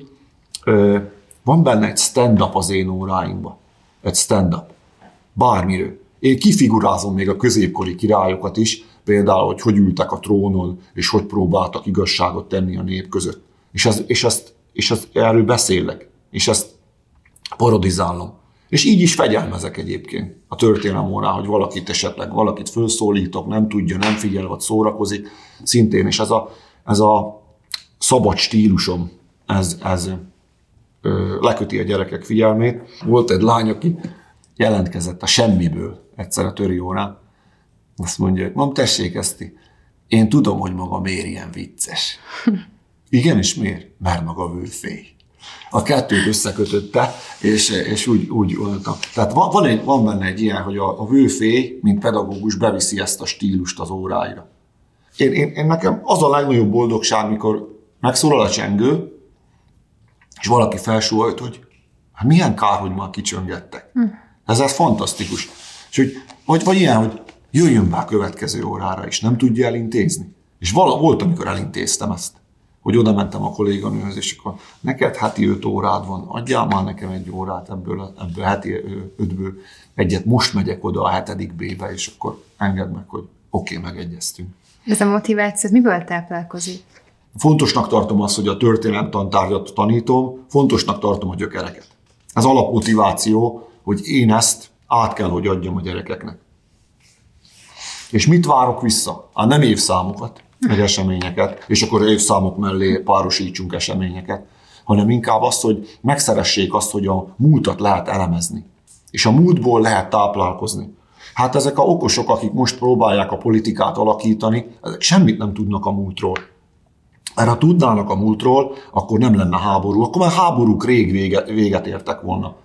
Speaker 2: van benne egy stand-up az én óráimban. Egy stand-up bármiről. Én kifigurázom még a középkori királyokat is, például, hogy hogy ültek a trónon, és hogy próbáltak igazságot tenni a nép között. És, ez, és, ezt, és ezt, erről beszélek, és ezt parodizálom. És így is fegyelmezek egyébként a történelem órán, hogy valakit esetleg, valakit felszólítok, nem tudja, nem figyel, vagy szórakozik, szintén. És ez a, ez a szabad stílusom, ez, ez leköti a gyerekek figyelmét. Volt egy lány, aki jelentkezett a semmiből egyszer a töri órán. Azt mondja, hogy mondom, tessék ezt, én tudom, hogy maga miért ilyen vicces. Igen, és miért? Mert maga vőfély. A kettőt összekötötte, és, és úgy, úgy voltam. Tehát van, van, egy, van benne egy ilyen, hogy a, a vőfély, mint pedagógus beviszi ezt a stílust az óráira. Én, én, én nekem az a legnagyobb boldogság, mikor megszólal a csengő, és valaki felsóhajt, hogy hát milyen kár, hogy már kicsöngettek. Hm. Ez, ez fantasztikus. És hogy, vagy, vagy ilyen, hogy jöjjön be a következő órára is, nem tudja elintézni. És vala, volt, amikor elintéztem ezt, hogy oda mentem a kolléganőhöz, és akkor neked heti öt órád van, adjál már nekem egy órát ebből, ebből heti ötből egyet, most megyek oda a hetedik B-be, és akkor engedd meg, hogy oké, okay, megegyeztünk.
Speaker 1: Ez a motiváció miből táplálkozik?
Speaker 2: Fontosnak tartom azt, hogy a történelem tantárgyat tanítom, fontosnak tartom a gyökereket. Ez alapmotiváció, hogy én ezt át kell, hogy adjam a gyerekeknek. És mit várok vissza? Hát nem évszámokat, egy eseményeket, és akkor évszámok mellé párosítsunk eseményeket, hanem inkább azt, hogy megszeressék azt, hogy a múltat lehet elemezni. És a múltból lehet táplálkozni. Hát ezek a okosok, akik most próbálják a politikát alakítani, ezek semmit nem tudnak a múltról. Mert ha tudnának a múltról, akkor nem lenne háború, akkor már háborúk rég véget, véget értek volna.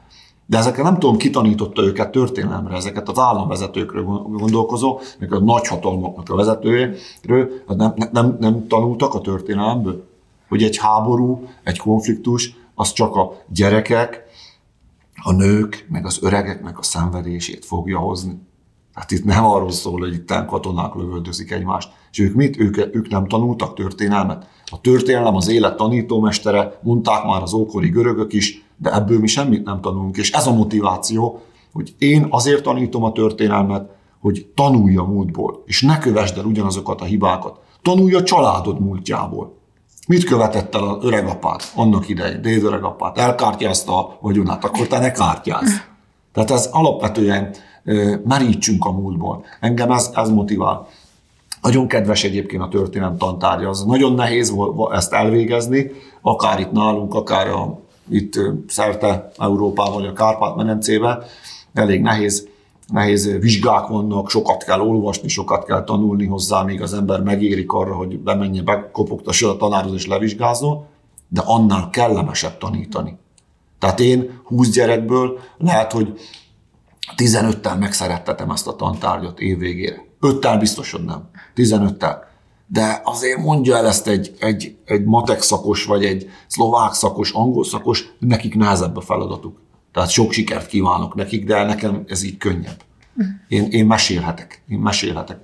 Speaker 2: De ezekre nem tudom, kitanította őket történelemre, ezeket az államvezetőkről gondolkozó, meg a nagyhatalmaknak a vezetőjéről, hát nem, nem, nem tanultak a történelemből, hogy egy háború, egy konfliktus, az csak a gyerekek, a nők, meg az öregeknek a szenvedését fogja hozni. Hát itt nem arról szól, hogy itt katonák lövöldözik egymást. És ők mit? Ők, ők nem tanultak történelmet. A történelem az élet tanítómestere, mondták már az ókori görögök is, de ebből mi semmit nem tanulunk. És ez a motiváció, hogy én azért tanítom a történelmet, hogy tanulja a múltból, és ne kövesd el ugyanazokat a hibákat. Tanulja a családod múltjából. Mit követett el az öregapád annak idején, déd öregapád? Elkártyázta a vagyonát, akkor te ne kártyázz. Tehát ez alapvetően merítsünk a múltból. Engem ez, ez motivál. Nagyon kedves egyébként a történelem tantárja, az nagyon nehéz volt ezt elvégezni, akár itt nálunk, akár a, itt szerte Európában, vagy a Kárpát-medencében, elég nehéz, nehéz vizsgák vannak, sokat kell olvasni, sokat kell tanulni hozzá, még az ember megérik arra, hogy bemenje, bekopogtassa a tanárhoz és levizsgázzon, de annál kellemesebb tanítani. Tehát én 20 gyerekből lehet, hogy 15-tel megszerettetem ezt a tantárgyat évvégére. 5-tel biztos, hogy nem. 15-tel. De azért mondja el ezt egy, egy, egy matek szakos, vagy egy szlovák szakos, angol szakos, nekik nehezebb a feladatuk. Tehát sok sikert kívánok nekik, de nekem ez így könnyebb. Én, én mesélhetek, én mesélhetek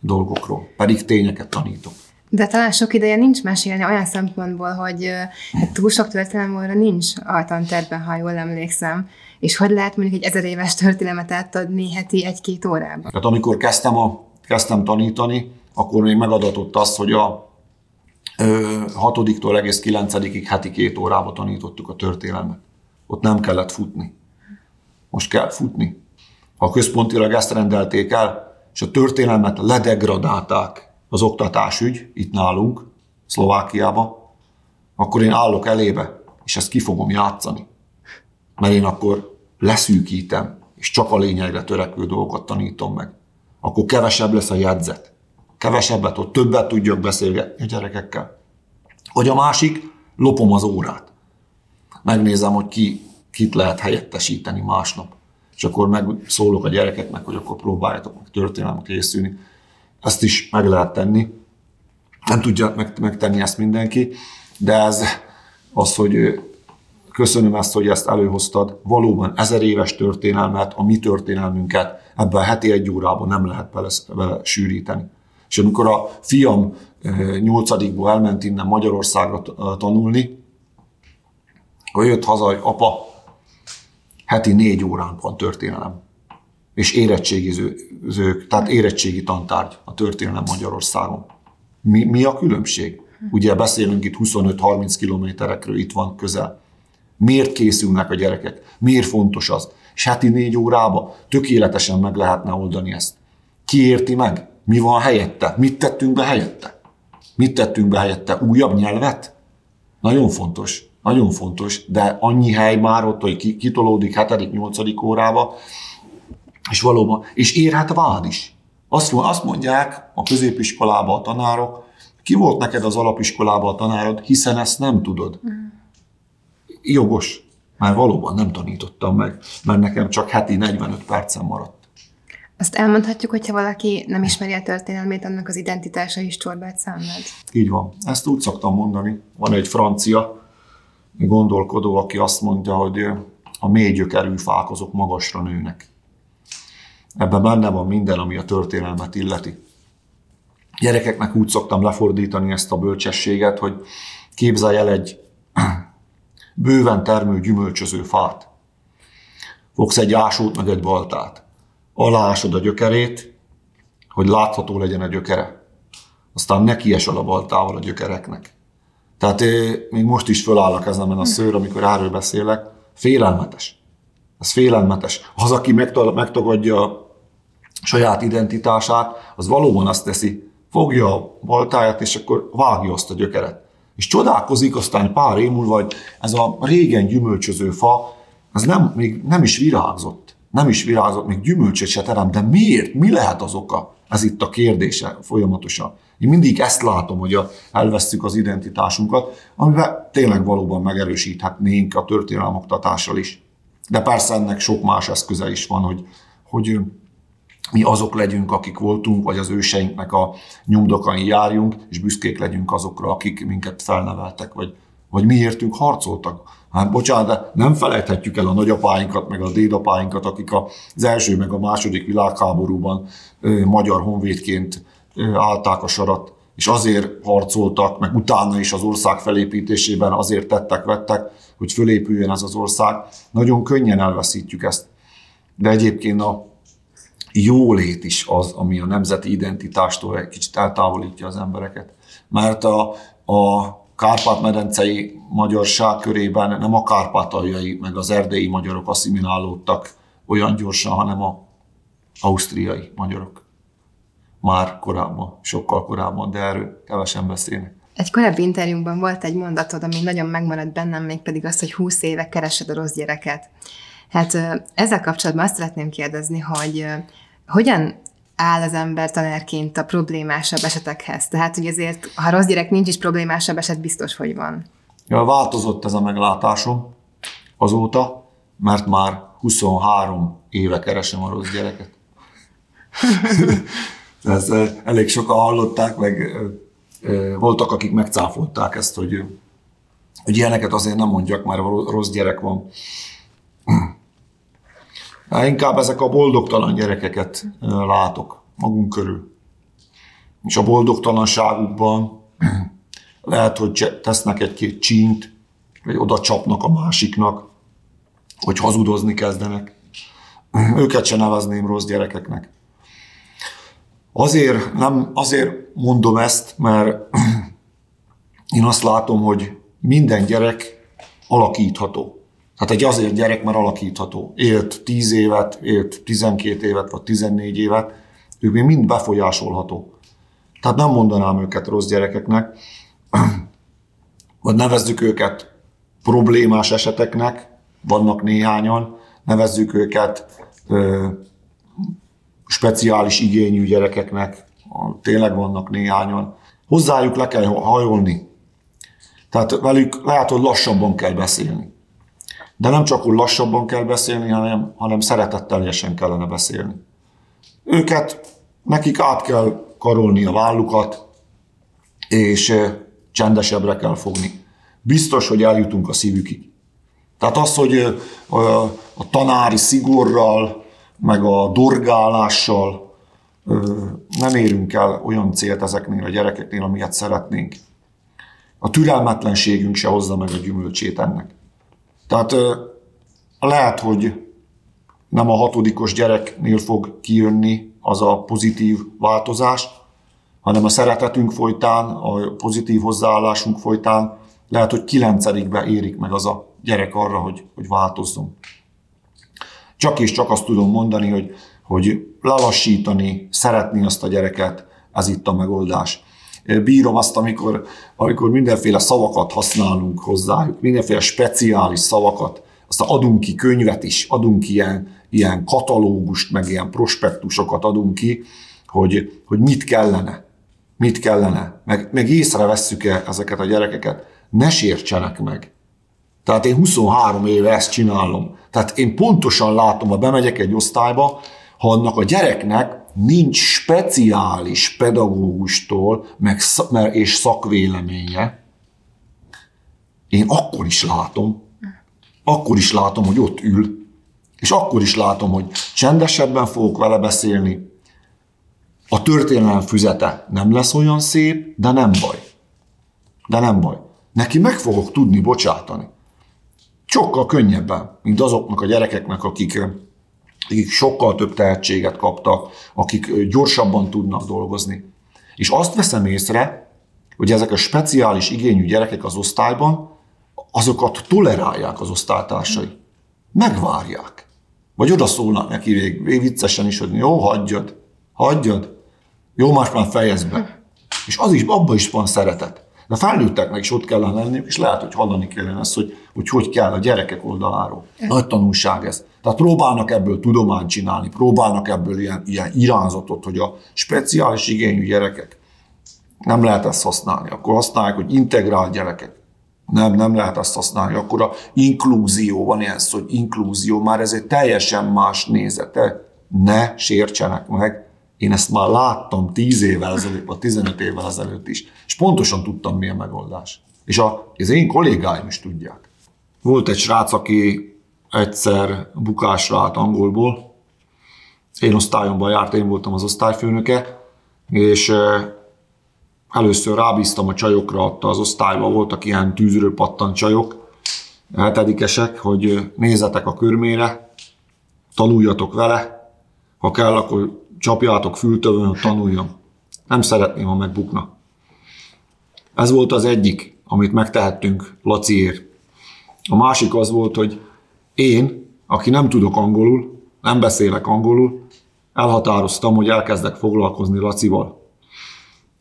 Speaker 2: dolgokról, pedig tényeket tanítok.
Speaker 1: De talán sok ideje nincs mesélni olyan szempontból, hogy hát túl sok történelem óra nincs a tanterben, ha jól emlékszem. És hogy lehet mondjuk egy ezer éves történelmet átadni heti egy-két órában?
Speaker 2: Tehát amikor kezdtem, a, kezdtem tanítani, akkor még megadatott az, hogy a ö, 6-tól egész 9-ig heti két órába tanítottuk a történelmet. Ott nem kellett futni. Most kell futni. Ha központilag ezt rendelték el, és a történelmet ledegradálták az oktatásügy itt nálunk, Szlovákiában, akkor én állok elébe, és ezt ki fogom játszani mert én akkor leszűkítem, és csak a lényegre törekvő dolgokat tanítom meg. Akkor kevesebb lesz a jegyzet. Kevesebbet, ott többet tudjak beszélgetni a gyerekekkel. Vagy a másik, lopom az órát. Megnézem, hogy ki, kit lehet helyettesíteni másnap. És akkor megszólok a gyerekeknek, hogy akkor próbáljátok meg történelmet készülni. Ezt is meg lehet tenni. Nem tudja megtenni ezt mindenki, de ez az, hogy Köszönöm ezt, hogy ezt előhoztad. Valóban ezer éves történelmet, a mi történelmünket ebben a heti egy órában nem lehet bele, bele sűríteni. És amikor a fiam nyolcadikból elment innen Magyarországra tanulni, akkor jött haza, hogy apa, heti négy óránk van történelem. És érettségizők, tehát érettségi tantárgy a történelem Magyarországon. Mi, mi a különbség? Ugye beszélünk itt 25-30 kilométerekről, itt van közel. Miért készülnek a gyerekek? Miért fontos az? És heti négy órába tökéletesen meg lehetne oldani ezt. Ki érti meg? Mi van helyette? Mit tettünk be helyette? Mit tettünk be helyette? Újabb nyelvet? Nagyon fontos, nagyon fontos, de annyi hely már ott, hogy kitolódik 7.-8. órába, és valóban, és érhet vád is. Azt, azt mondják a középiskolában a tanárok, ki volt neked az alapiskolában a tanárod, hiszen ezt nem tudod. Jogos. Már valóban nem tanítottam meg, mert nekem csak heti 45 percen maradt.
Speaker 1: Azt elmondhatjuk, hogyha valaki nem ismeri a történelmét, annak az identitása is csorbát szenved.
Speaker 2: Így van. Ezt úgy szoktam mondani. Van egy francia gondolkodó, aki azt mondja, hogy a mély gyökerű fák azok magasra nőnek. Ebben benne van minden, ami a történelmet illeti. Gyerekeknek úgy szoktam lefordítani ezt a bölcsességet, hogy képzelj el egy bőven termő gyümölcsöző fát. Fogsz egy ásót, meg egy baltát. Alásod a gyökerét, hogy látható legyen a gyökere. Aztán neki esel a baltával a gyökereknek. Tehát még most is föláll a kezemen a szőr, amikor erről beszélek. Félelmetes. Ez félelmetes. Az, aki megtagadja a saját identitását, az valóban azt teszi, fogja a baltáját, és akkor vágja azt a gyökeret. És csodálkozik aztán pár év múlva, hogy ez a régen gyümölcsöző fa, ez nem, még nem is virágzott. Nem is virágzott, még gyümölcsöt se terem, de miért? Mi lehet az oka? Ez itt a kérdése folyamatosan. Én mindig ezt látom, hogy elvesztük az identitásunkat, amiben tényleg valóban megerősíthetnénk a történelem oktatással is. De persze ennek sok más eszköze is van, hogy, hogy mi azok legyünk, akik voltunk, vagy az őseinknek a nyomdokain járjunk, és büszkék legyünk azokra, akik minket felneveltek, vagy, vagy miértünk harcoltak. Hát bocsánat, de nem felejthetjük el a nagyapáinkat, meg a dédapáinkat, akik az első, meg a második világháborúban ö, magyar honvédként ö, állták a sarat, és azért harcoltak, meg utána is az ország felépítésében azért tettek, vettek, hogy fölépüljön ez az ország. Nagyon könnyen elveszítjük ezt. De egyébként a jólét is az, ami a nemzeti identitástól egy kicsit eltávolítja az embereket. Mert a, a Kárpát-medencei magyarság körében nem a kárpátaljai, meg az erdélyi magyarok asszimilálódtak olyan gyorsan, hanem a ausztriai magyarok. Már korábban, sokkal korábban, de erről kevesen beszélnek.
Speaker 1: Egy korábbi interjúban volt egy mondatod, ami nagyon megmaradt bennem, mégpedig az, hogy 20 éve keresed a rossz gyereket. Hát ezzel kapcsolatban azt szeretném kérdezni, hogy hogyan áll az ember tanárként a problémásabb esetekhez? Tehát, hogy ezért, ha rossz gyerek nincs is problémásabb eset, biztos, hogy van.
Speaker 2: Ja, változott ez a meglátásom azóta, mert már 23 éve keresem a rossz gyereket. ezt elég sokan hallották, meg voltak, akik megcáfolták ezt, hogy, hogy ilyeneket azért nem mondjak, mert rossz gyerek van. Hát inkább ezek a boldogtalan gyerekeket látok magunk körül. És a boldogtalanságukban lehet, hogy tesznek egy-két csínt, vagy oda csapnak a másiknak, hogy hazudozni kezdenek. Őket se nevezném rossz gyerekeknek. Azért, nem, azért mondom ezt, mert én azt látom, hogy minden gyerek alakítható. Hát egy azért gyerek, mert alakítható. Élt 10 évet, élt 12 évet, vagy 14 évet, ők még mind befolyásolható. Tehát nem mondanám őket rossz gyerekeknek, vagy nevezzük őket problémás eseteknek, vannak néhányan, nevezzük őket ö, speciális igényű gyerekeknek, tényleg vannak néhányan. Hozzájuk le kell hajolni. Tehát velük lehet, hogy lassabban kell beszélni. De nem csak úgy lassabban kell beszélni, hanem, hanem szeretetteljesen kellene beszélni. Őket, nekik át kell karolni a vállukat, és csendesebbre kell fogni. Biztos, hogy eljutunk a szívükig. Tehát az, hogy a tanári szigorral, meg a dorgálással nem érünk el olyan célt ezeknél a gyerekeknél, amilyet szeretnénk. A türelmetlenségünk se hozza meg a gyümölcsét ennek. Tehát lehet, hogy nem a hatodikos gyereknél fog kijönni az a pozitív változás, hanem a szeretetünk folytán, a pozitív hozzáállásunk folytán lehet, hogy kilencedikbe érik meg az a gyerek arra, hogy, hogy változzon. Csak és csak azt tudom mondani, hogy, hogy lelassítani, szeretni azt a gyereket, ez itt a megoldás bírom azt, amikor, amikor mindenféle szavakat használunk hozzájuk, mindenféle speciális szavakat, aztán adunk ki könyvet is, adunk ilyen, ilyen katalógust, meg ilyen prospektusokat adunk ki, hogy, hogy mit kellene. mit kellene, meg, meg észrevesszük-e ezeket a gyerekeket, ne sértsenek meg. Tehát én 23 éve ezt csinálom. Tehát én pontosan látom, ha bemegyek egy osztályba, ha annak a gyereknek nincs speciális pedagógustól meg, és szakvéleménye, én akkor is látom, akkor is látom, hogy ott ül, és akkor is látom, hogy csendesebben fogok vele beszélni. A történelem füzete nem lesz olyan szép, de nem baj. De nem baj. Neki meg fogok tudni bocsátani. Sokkal könnyebben, mint azoknak a gyerekeknek, akik, akik sokkal több tehetséget kaptak, akik gyorsabban tudnak dolgozni. És azt veszem észre, hogy ezek a speciális igényű gyerekek az osztályban, azokat tolerálják az osztálytársai. Megvárják. Vagy oda szólnak neki vég, vég viccesen is, hogy jó, hagyjad, hagyjad, jó, más már fejezd be. És az is, abban is van szeretet. De felnőtteknek is ott kellene lenniük, és lehet, hogy hallani kellene ezt, hogy, hogy hogy kell a gyerekek oldaláról. Nagy tanulság ez. Tehát próbálnak ebből tudományt csinálni, próbálnak ebből ilyen, ilyen irányzatot, hogy a speciális igényű gyerekek nem lehet ezt használni. Akkor használják, hogy integrált gyerekek. Nem, nem lehet azt használni. Akkor a inklúzió, van ilyen szó, hogy inklúzió, már ez egy teljesen más nézete. Ne sértsenek meg. Én ezt már láttam 10 évvel ezelőtt, vagy 15 évvel ezelőtt is, és pontosan tudtam, mi a megoldás. És a, az én kollégáim is tudják. Volt egy srác, aki egyszer bukásra állt angolból. Én osztályomban járt, én voltam az osztályfőnöke, és Először rábíztam a csajokra, ott az osztályban voltak ilyen tűzről pattan csajok, hetedikesek, hogy nézzetek a körmére, tanuljatok vele, ha kell, akkor csapjátok fültövön, hogy tanuljam. Nem szeretném, ha megbukna. Ez volt az egyik, amit megtehettünk Laciért. A másik az volt, hogy én, aki nem tudok angolul, nem beszélek angolul, elhatároztam, hogy elkezdek foglalkozni Lacival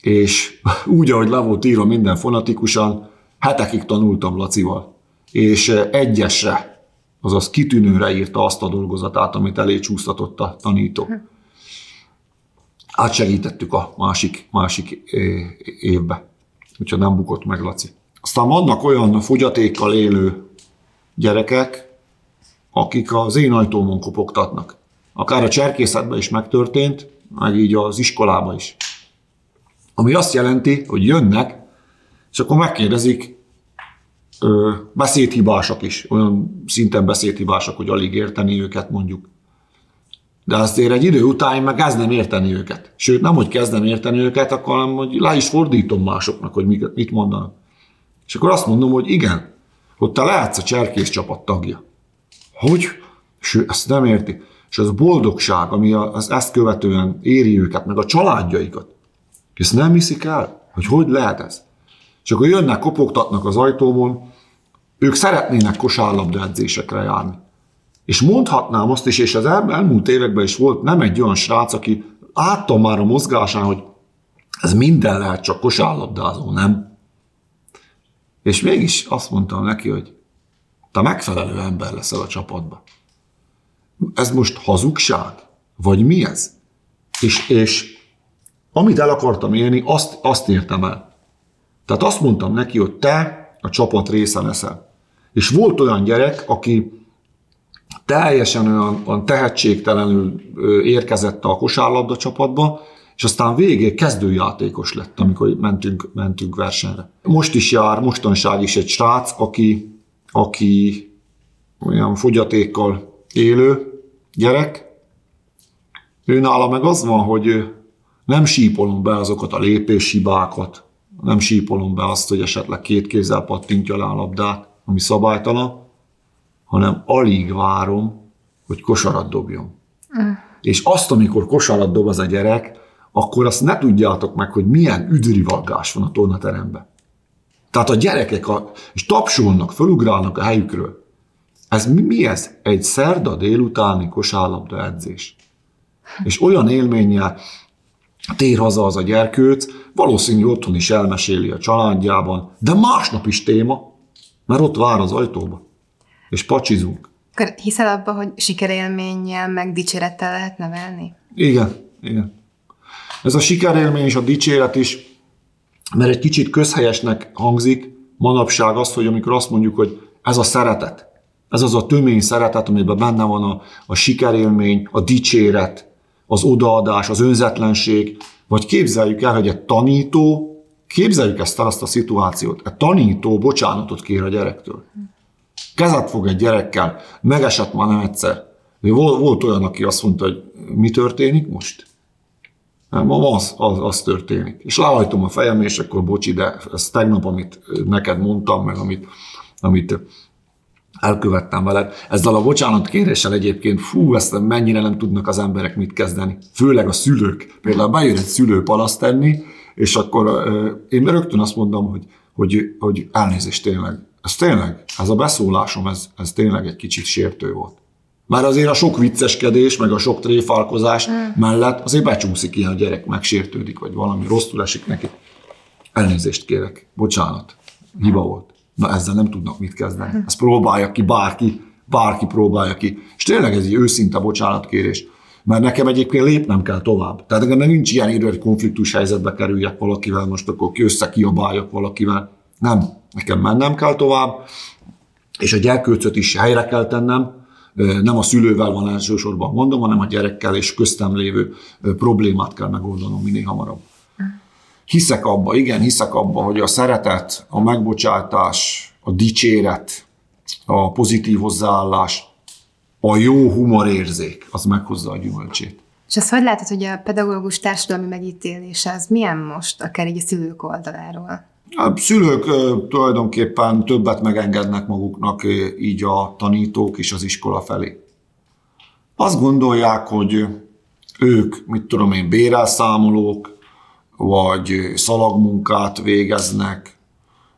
Speaker 2: és úgy, ahogy le volt írva minden fonatikusan, hetekig tanultam Lacival, és egyesre, azaz kitűnőre írta azt a dolgozatát, amit elé csúsztatott a tanító. Átsegítettük a másik, másik évbe, úgyhogy nem bukott meg Laci. Aztán vannak olyan fogyatékkal élő gyerekek, akik az én ajtómon kopogtatnak. Akár a cserkészetben is megtörtént, meg így az iskolában is. Ami azt jelenti, hogy jönnek, és akkor megkérdezik, ö, beszédhibások is, olyan szinten beszédhibások, hogy alig érteni őket mondjuk. De azért egy idő után meg kezdem érteni őket. Sőt, nem, hogy kezdem érteni őket, akkor hanem, hogy le is fordítom másoknak, hogy mit mondanak. És akkor azt mondom, hogy igen, hogy te lehetsz a cserkész csapat tagja. Hogy? És ezt nem érti. És az boldogság, ami az ezt követően éri őket, meg a családjaikat, ezt nem hiszik el, hogy hogy lehet ez. És akkor jönnek, kopogtatnak az ajtómon, ők szeretnének kosárlabda edzésekre járni. És mondhatnám azt is, és az el, elmúlt években is volt nem egy olyan srác, aki láttam már a mozgásán, hogy ez minden lehet, csak kosárlabdázó, nem? És mégis azt mondtam neki, hogy te megfelelő ember leszel a csapatba. Ez most hazugság? Vagy mi ez? És, és amit el akartam élni, azt, azt értem el. Tehát azt mondtam neki, hogy te a csapat része leszel. És volt olyan gyerek, aki teljesen olyan, olyan tehetségtelenül érkezett a kosárlabda csapatba, és aztán végig kezdőjátékos lett, amikor mentünk, mentünk versenyre. Most is jár, mostanság is egy srác, aki, aki olyan fogyatékkal élő gyerek. Ő nála meg az van, hogy nem sípolom be azokat a lépéshibákat, nem sípolom be azt, hogy esetleg két kézzel pattintja le a labdát, ami szabálytalan, hanem alig várom, hogy kosarat dobjon. Mm. És azt, amikor kosarat dob az a gyerek, akkor azt ne tudjátok meg, hogy milyen üdvrivalgás van a tornateremben. Tehát a gyerekek a, és tapsolnak, fölugrálnak a helyükről. Ez mi, mi ez? Egy szerda délutáni kosárlabda edzés. És olyan élménnyel, tér haza az a gyerkőc, valószínű otthon is elmeséli a családjában, de másnap is téma, mert ott vár az ajtóba, és pacsizunk.
Speaker 1: Akkor hiszel abba, hogy sikerélménnyel, meg dicsérettel lehet nevelni?
Speaker 2: Igen, igen. Ez a sikerélmény és a dicséret is, mert egy kicsit közhelyesnek hangzik manapság az, hogy amikor azt mondjuk, hogy ez a szeretet, ez az a tömény szeretet, amiben benne van a, a sikerélmény, a dicséret, az odaadás, az önzetlenség, vagy képzeljük el, hogy egy tanító, képzeljük ezt el, azt a szituációt, egy tanító bocsánatot kér a gyerektől. Kezet fog egy gyerekkel, megesett már nem egyszer. Volt, volt olyan, aki azt mondta, hogy mi történik most? Nem, az, az, az történik. És lehajtom a fejem, és akkor bocsi, de ez tegnap, amit neked mondtam, meg amit, amit elkövettem veled. Ezzel a bocsánat kéréssel egyébként, fú, ezt mennyire nem tudnak az emberek mit kezdeni. Főleg a szülők. Például bejön egy szülő palaszt tenni, és akkor én rögtön azt mondom, hogy, hogy, hogy elnézést tényleg. Ez tényleg, ez a beszólásom, ez, ez tényleg egy kicsit sértő volt. Már azért a sok vicceskedés, meg a sok tréfálkozás mm. mellett azért becsúszik ilyen a gyerek, megsértődik, vagy valami rosszul esik neki. Elnézést kérek, bocsánat, hiba volt. Na ezzel nem tudnak mit kezdeni. Ezt próbálja ki bárki, bárki próbálja ki. És tényleg ez egy őszinte bocsánatkérés. Mert nekem egyébként lépnem kell tovább. Tehát nekem nincs ilyen idő, hogy konfliktus helyzetbe kerüljek valakivel, most akkor ki összekiabáljak valakivel. Nem, nekem mennem kell tovább, és a gyerkőcöt is helyre kell tennem, nem a szülővel van elsősorban mondom, hanem a gyerekkel és köztem lévő problémát kell megoldanom minél hamarabb. Hiszek abba, igen, hiszek abba, hogy a szeretet, a megbocsátás, a dicséret, a pozitív hozzáállás, a jó humorérzék, az meghozza a gyümölcsét.
Speaker 1: És azt hogy látod, hogy a pedagógus társadalmi megítélése az milyen most, akár így a szülők oldaláról?
Speaker 2: A szülők tulajdonképpen többet megengednek maguknak így a tanítók és az iskola felé. Azt gondolják, hogy ők, mit tudom én, bérelszámolók, vagy szalagmunkát végeznek,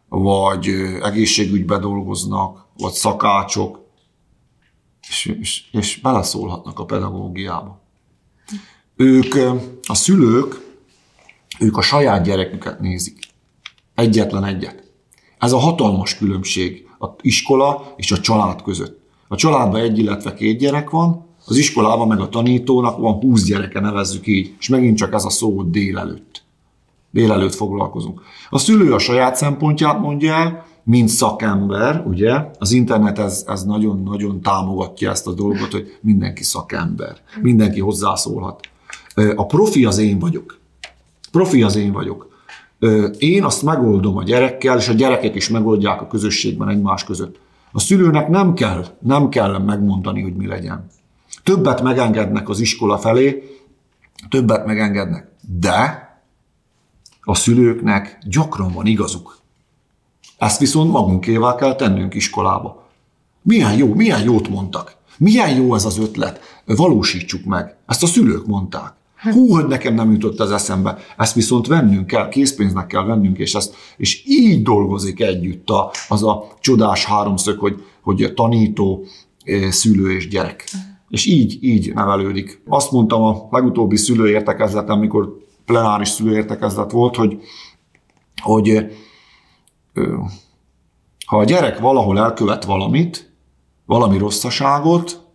Speaker 2: vagy egészségügybe dolgoznak, vagy szakácsok, és, és, és beleszólhatnak a pedagógiába. Ők, a szülők, ők a saját gyereküket nézik. Egyetlen egyet. Ez a hatalmas különbség a iskola és a család között. A családban egy, illetve két gyerek van, az iskolában meg a tanítónak van 20 gyereke, nevezzük így, és megint csak ez a szó délelőtt. Délelőtt foglalkozunk. A szülő a saját szempontját mondja el, mint szakember, ugye? Az internet ez, ez nagyon-nagyon támogatja ezt a dolgot, hogy mindenki szakember, mindenki hozzászólhat. A profi az én vagyok. Profi az én vagyok. Én azt megoldom a gyerekkel, és a gyerekek is megoldják a közösségben egymás között. A szülőnek nem kell, nem kell megmondani, hogy mi legyen. Többet megengednek az iskola felé, többet megengednek, de a szülőknek gyakran van igazuk. Ezt viszont magunkével kell tennünk iskolába. Milyen jó, milyen jót mondtak. Milyen jó ez az ötlet. Valósítsuk meg. Ezt a szülők mondták. Hú, hogy nekem nem jutott az eszembe. Ezt viszont vennünk kell, készpénznek kell vennünk, és, ezt, és így dolgozik együtt a, az a csodás háromszög, hogy, hogy tanító, eh, szülő és gyerek. És így, így nevelődik. Azt mondtam a legutóbbi szülőértekezleten, amikor plenáris szülőértekezlet volt, hogy, hogy eh, ha a gyerek valahol elkövet valamit, valami rosszaságot,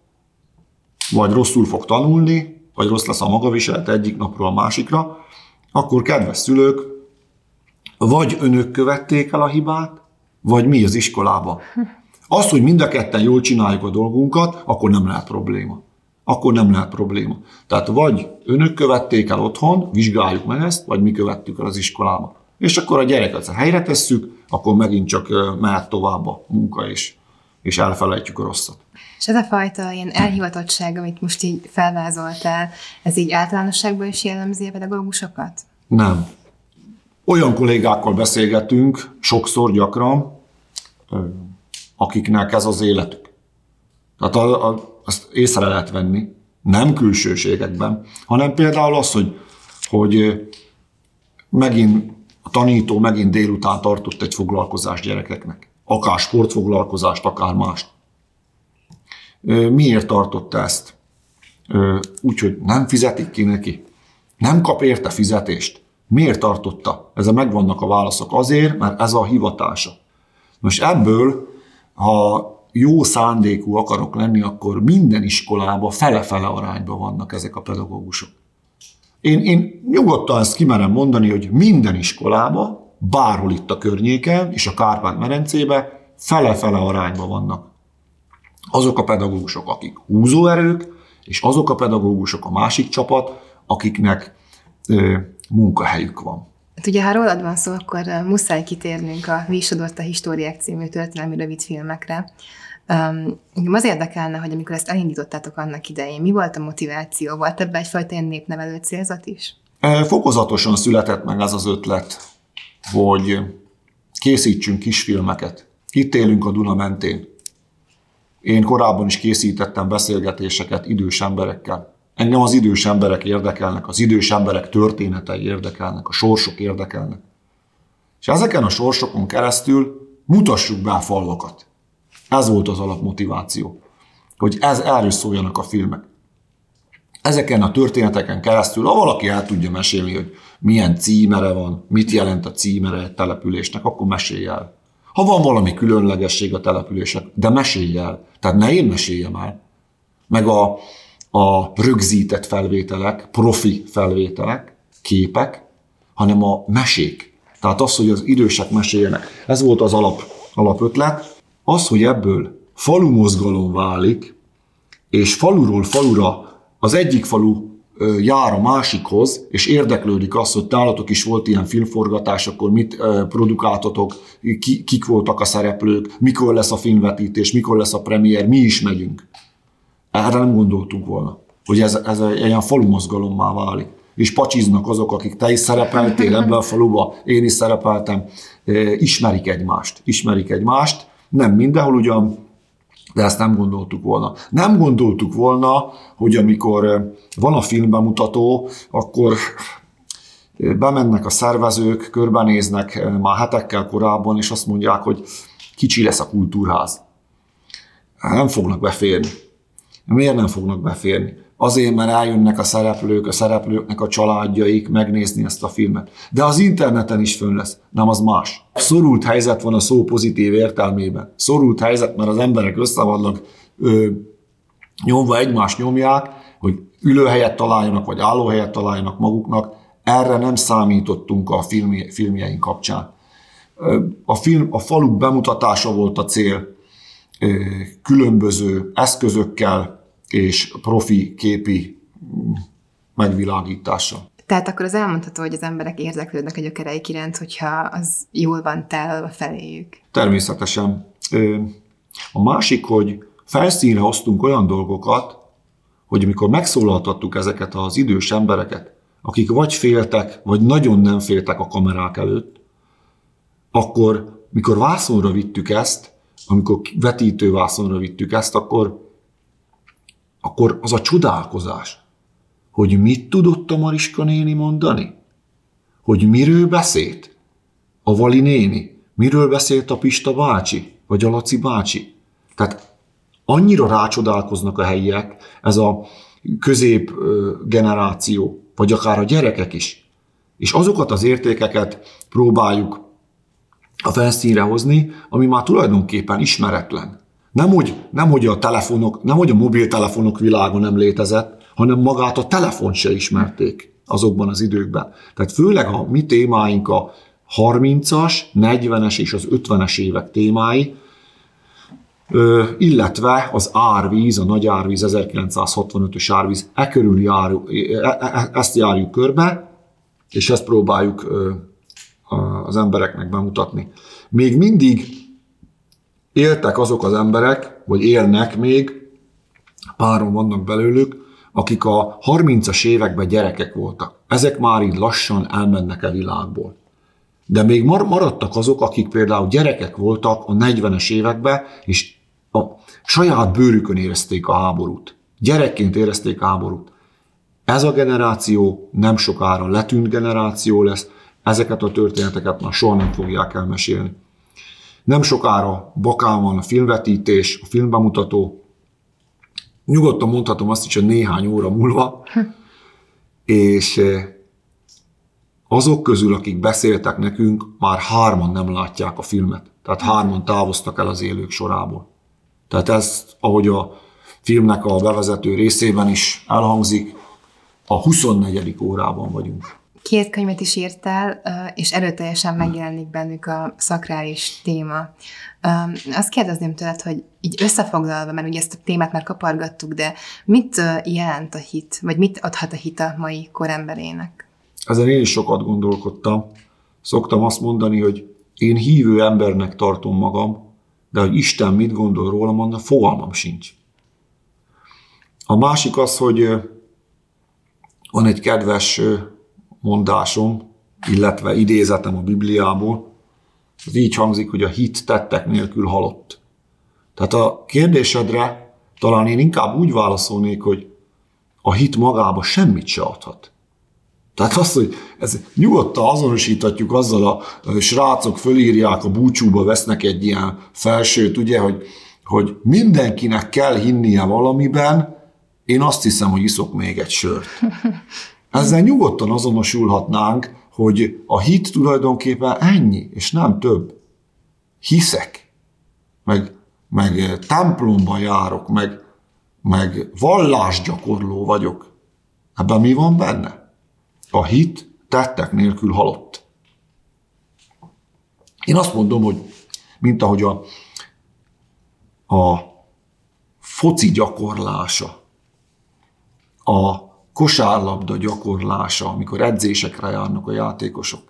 Speaker 2: vagy rosszul fog tanulni, vagy rossz lesz a magaviselet egyik napról a másikra, akkor kedves szülők, vagy önök követték el a hibát, vagy mi az iskolába. Az, hogy mind a ketten jól csináljuk a dolgunkat, akkor nem lehet probléma. Akkor nem lehet probléma. Tehát vagy önök követték el otthon, vizsgáljuk meg ezt, vagy mi követtük el az iskolába. És akkor a gyereket helyre tesszük, akkor megint csak mehet tovább a munka, és, és elfelejtjük a rosszat.
Speaker 1: És ez a fajta ilyen elhivatottság, amit most így felvázoltál, ez így általánosságban is jellemzi a pedagógusokat?
Speaker 2: Nem. Olyan kollégákkal beszélgetünk, sokszor, gyakran, akiknek ez az életük. Tehát a, a, azt észre lehet venni, nem külsőségekben, hanem például az, hogy, hogy megint a tanító megint délután tartott egy foglalkozást gyerekeknek. Akár sportfoglalkozást, akár mást. Miért tartotta ezt? Úgyhogy nem fizetik ki neki. Nem kap érte fizetést. Miért tartotta? Ezzel megvannak a válaszok. Azért, mert ez a hivatása. Most ebből, ha jó szándékú akarok lenni, akkor minden iskolában fele-fele arányban vannak ezek a pedagógusok. Én, én nyugodtan ezt kimerem mondani, hogy minden iskolába, bárhol itt a környéken és a Kárpát-medencébe fele-fele arányban vannak. Azok a pedagógusok, akik húzóerők, és azok a pedagógusok, a másik csapat, akiknek ö, munkahelyük van.
Speaker 1: Hát ugye, ha rólad van szó, akkor muszáj kitérnünk a Vísodort a Históriák című történelmi rövidfilmekre. Um, az érdekelne, hogy amikor ezt elindítottátok annak idején, mi volt a motiváció? Volt ebben egyfajta ilyen népnevelő célzat is?
Speaker 2: Fokozatosan született meg ez az ötlet, hogy készítsünk kisfilmeket. Itt élünk a Duna mentén. Én korábban is készítettem beszélgetéseket idős emberekkel. Engem az idős emberek érdekelnek, az idős emberek történetei érdekelnek, a sorsok érdekelnek. És ezeken a sorsokon keresztül mutassuk be a falvakat. Ez volt az alapmotiváció, hogy ez erről szóljanak a filmek. Ezeken a történeteken keresztül, ha valaki el tudja mesélni, hogy milyen címere van, mit jelent a címere egy településnek, akkor mesélj el. Ha van valami különlegesség a települések, de mesélj el. Tehát ne én meséljem el. Meg a, a rögzített felvételek, profi felvételek, képek, hanem a mesék. Tehát az, hogy az idősek meséljenek. Ez volt az alap, alapötlet. Az, hogy ebből falu mozgalom válik, és faluról falura az egyik falu jár a másikhoz, és érdeklődik az, hogy nálatok is volt ilyen filmforgatás, akkor mit produkáltatok, ki, kik voltak a szereplők, mikor lesz a filmvetítés, mikor lesz a premier, mi is megyünk. Erre nem gondoltunk volna, hogy ez, ez egy ilyen falu mozgalommá válik. És pacsiznak azok, akik te is szerepeltél ebben a faluba, én is szerepeltem, ismerik egymást. Ismerik egymást, nem mindenhol ugyan, de ezt nem gondoltuk volna. Nem gondoltuk volna, hogy amikor van a filmbemutató, akkor bemennek a szervezők, körbenéznek már hetekkel korábban, és azt mondják, hogy kicsi lesz a kultúrház. Nem fognak beférni. Miért nem fognak beférni? Azért, mert eljönnek a szereplők, a szereplőknek a családjaik megnézni ezt a filmet. De az interneten is fönn lesz, nem az más. Szorult helyzet van a szó pozitív értelmében. Szorult helyzet, mert az emberek össze vannak ö, nyomva, egymást nyomják, hogy ülőhelyet találjanak, vagy állóhelyet találjanak maguknak. Erre nem számítottunk a filmje, filmjeink kapcsán. A film, a faluk bemutatása volt a cél, különböző eszközökkel, és profi képi megvilágítása.
Speaker 1: Tehát akkor az elmondható, hogy az emberek érdeklődnek a gyökereik iránt, hogyha az jól van tálva feléjük.
Speaker 2: Természetesen. A másik, hogy felszínre hoztunk olyan dolgokat, hogy amikor megszólaltattuk ezeket az idős embereket, akik vagy féltek, vagy nagyon nem féltek a kamerák előtt, akkor mikor vászonra vittük ezt, amikor vetítővászonra vittük ezt, akkor akkor az a csodálkozás, hogy mit tudott a Mariska néni mondani? Hogy miről beszélt? A Vali néni? Miről beszélt a Pista bácsi? Vagy a Laci bácsi? Tehát annyira rácsodálkoznak a helyiek, ez a közép generáció, vagy akár a gyerekek is. És azokat az értékeket próbáljuk a felszínre hozni, ami már tulajdonképpen ismeretlen. Nem hogy, nem, hogy a telefonok, nem, hogy a mobiltelefonok világa nem létezett, hanem magát a telefon se ismerték azokban az időkben. Tehát főleg a mi témáink a 30-as, 40-es és az 50-es évek témái, illetve az árvíz, a nagy árvíz, 1965-ös árvíz, e körül járjuk, e, e, e, ezt járjuk körbe, és ezt próbáljuk az embereknek bemutatni. Még mindig éltek azok az emberek, vagy élnek még, páron vannak belőlük, akik a 30-as években gyerekek voltak. Ezek már így lassan elmennek a világból. De még maradtak azok, akik például gyerekek voltak a 40-es években, és a saját bőrükön érezték a háborút. Gyerekként érezték a háborút. Ez a generáció nem sokára letűnt generáció lesz, ezeket a történeteket már soha nem fogják elmesélni. Nem sokára bakán van a filmvetítés, a filmbemutató. Nyugodtan mondhatom azt is, hogy néhány óra múlva. és eh, azok közül, akik beszéltek nekünk, már hárman nem látják a filmet. Tehát hárman távoztak el az élők sorából. Tehát ez, ahogy a filmnek a bevezető részében is elhangzik, a 24. órában vagyunk.
Speaker 1: Két könyvet is írtál, és erőteljesen megjelenik bennük a szakrális téma. Azt kérdezném tőled, hogy így összefoglalva, mert ugye ezt a témát már kapargattuk, de mit jelent a hit, vagy mit adhat a hit a mai koremberének?
Speaker 2: Ezen én is sokat gondolkodtam. Szoktam azt mondani, hogy én hívő embernek tartom magam, de hogy Isten mit gondol rólam, annak fogalmam sincs. A másik az, hogy van egy kedves mondásom, illetve idézetem a Bibliából, az így hangzik, hogy a hit tettek nélkül halott. Tehát a kérdésedre talán én inkább úgy válaszolnék, hogy a hit magába semmit se adhat. Tehát azt, hogy ez nyugodtan azonosíthatjuk azzal, a srácok fölírják a búcsúba, vesznek egy ilyen felsőt, ugye, hogy, hogy mindenkinek kell hinnie valamiben, én azt hiszem, hogy iszok még egy sört. Ezzel nyugodtan azonosulhatnánk, hogy a hit tulajdonképpen ennyi, és nem több. Hiszek, meg, meg templomba járok, meg, meg vallásgyakorló vagyok. Ebben mi van benne? A hit tettek nélkül halott. Én azt mondom, hogy mint ahogy a, a foci gyakorlása, a kosárlabda gyakorlása, amikor edzésekre járnak a játékosok,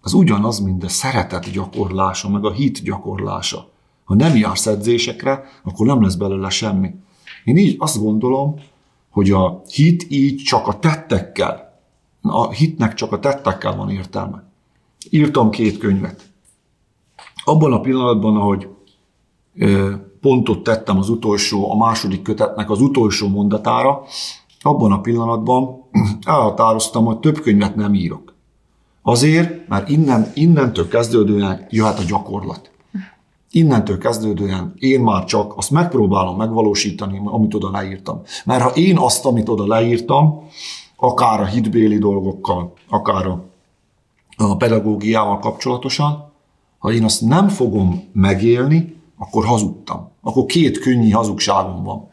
Speaker 2: az ugyanaz, mint a szeretet gyakorlása, meg a hit gyakorlása. Ha nem jársz edzésekre, akkor nem lesz belőle semmi. Én így azt gondolom, hogy a hit így csak a tettekkel, a hitnek csak a tettekkel van értelme. Írtam két könyvet. Abban a pillanatban, ahogy pontot tettem az utolsó, a második kötetnek az utolsó mondatára, abban a pillanatban elhatároztam, hogy több könyvet nem írok. Azért, mert innen, innentől kezdődően jöhet a gyakorlat. Innentől kezdődően én már csak azt megpróbálom megvalósítani, amit oda leírtam. Mert ha én azt, amit oda leírtam, akár a hitbéli dolgokkal, akár a, a pedagógiával kapcsolatosan, ha én azt nem fogom megélni, akkor hazudtam. Akkor két könnyű hazugságom van.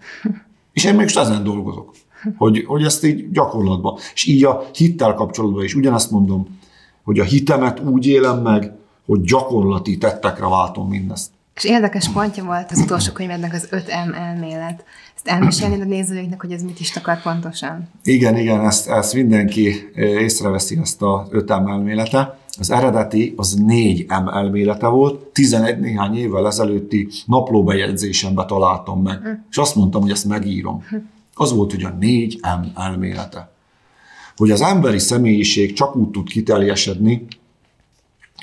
Speaker 2: És én még ezen dolgozok hogy, hogy ezt így gyakorlatban. És így a hittel kapcsolatban is ugyanezt mondom, hogy a hitemet úgy élem meg, hogy gyakorlati tettekre váltom mindezt.
Speaker 1: És érdekes pontja volt az utolsó könyvednek az 5M elmélet. Ezt elmesélnéd a nézőiknek, hogy ez mit is akar pontosan?
Speaker 2: Igen, igen, ezt, ezt mindenki észreveszi, ezt a 5M elmélete. Az eredeti az 4M elmélete volt, 11 néhány évvel ezelőtti naplóbejegyzésembe találtam meg, hm. és azt mondtam, hogy ezt megírom. Hm az volt, hogy a négy M elmélete. Hogy az emberi személyiség csak úgy tud kiteljesedni,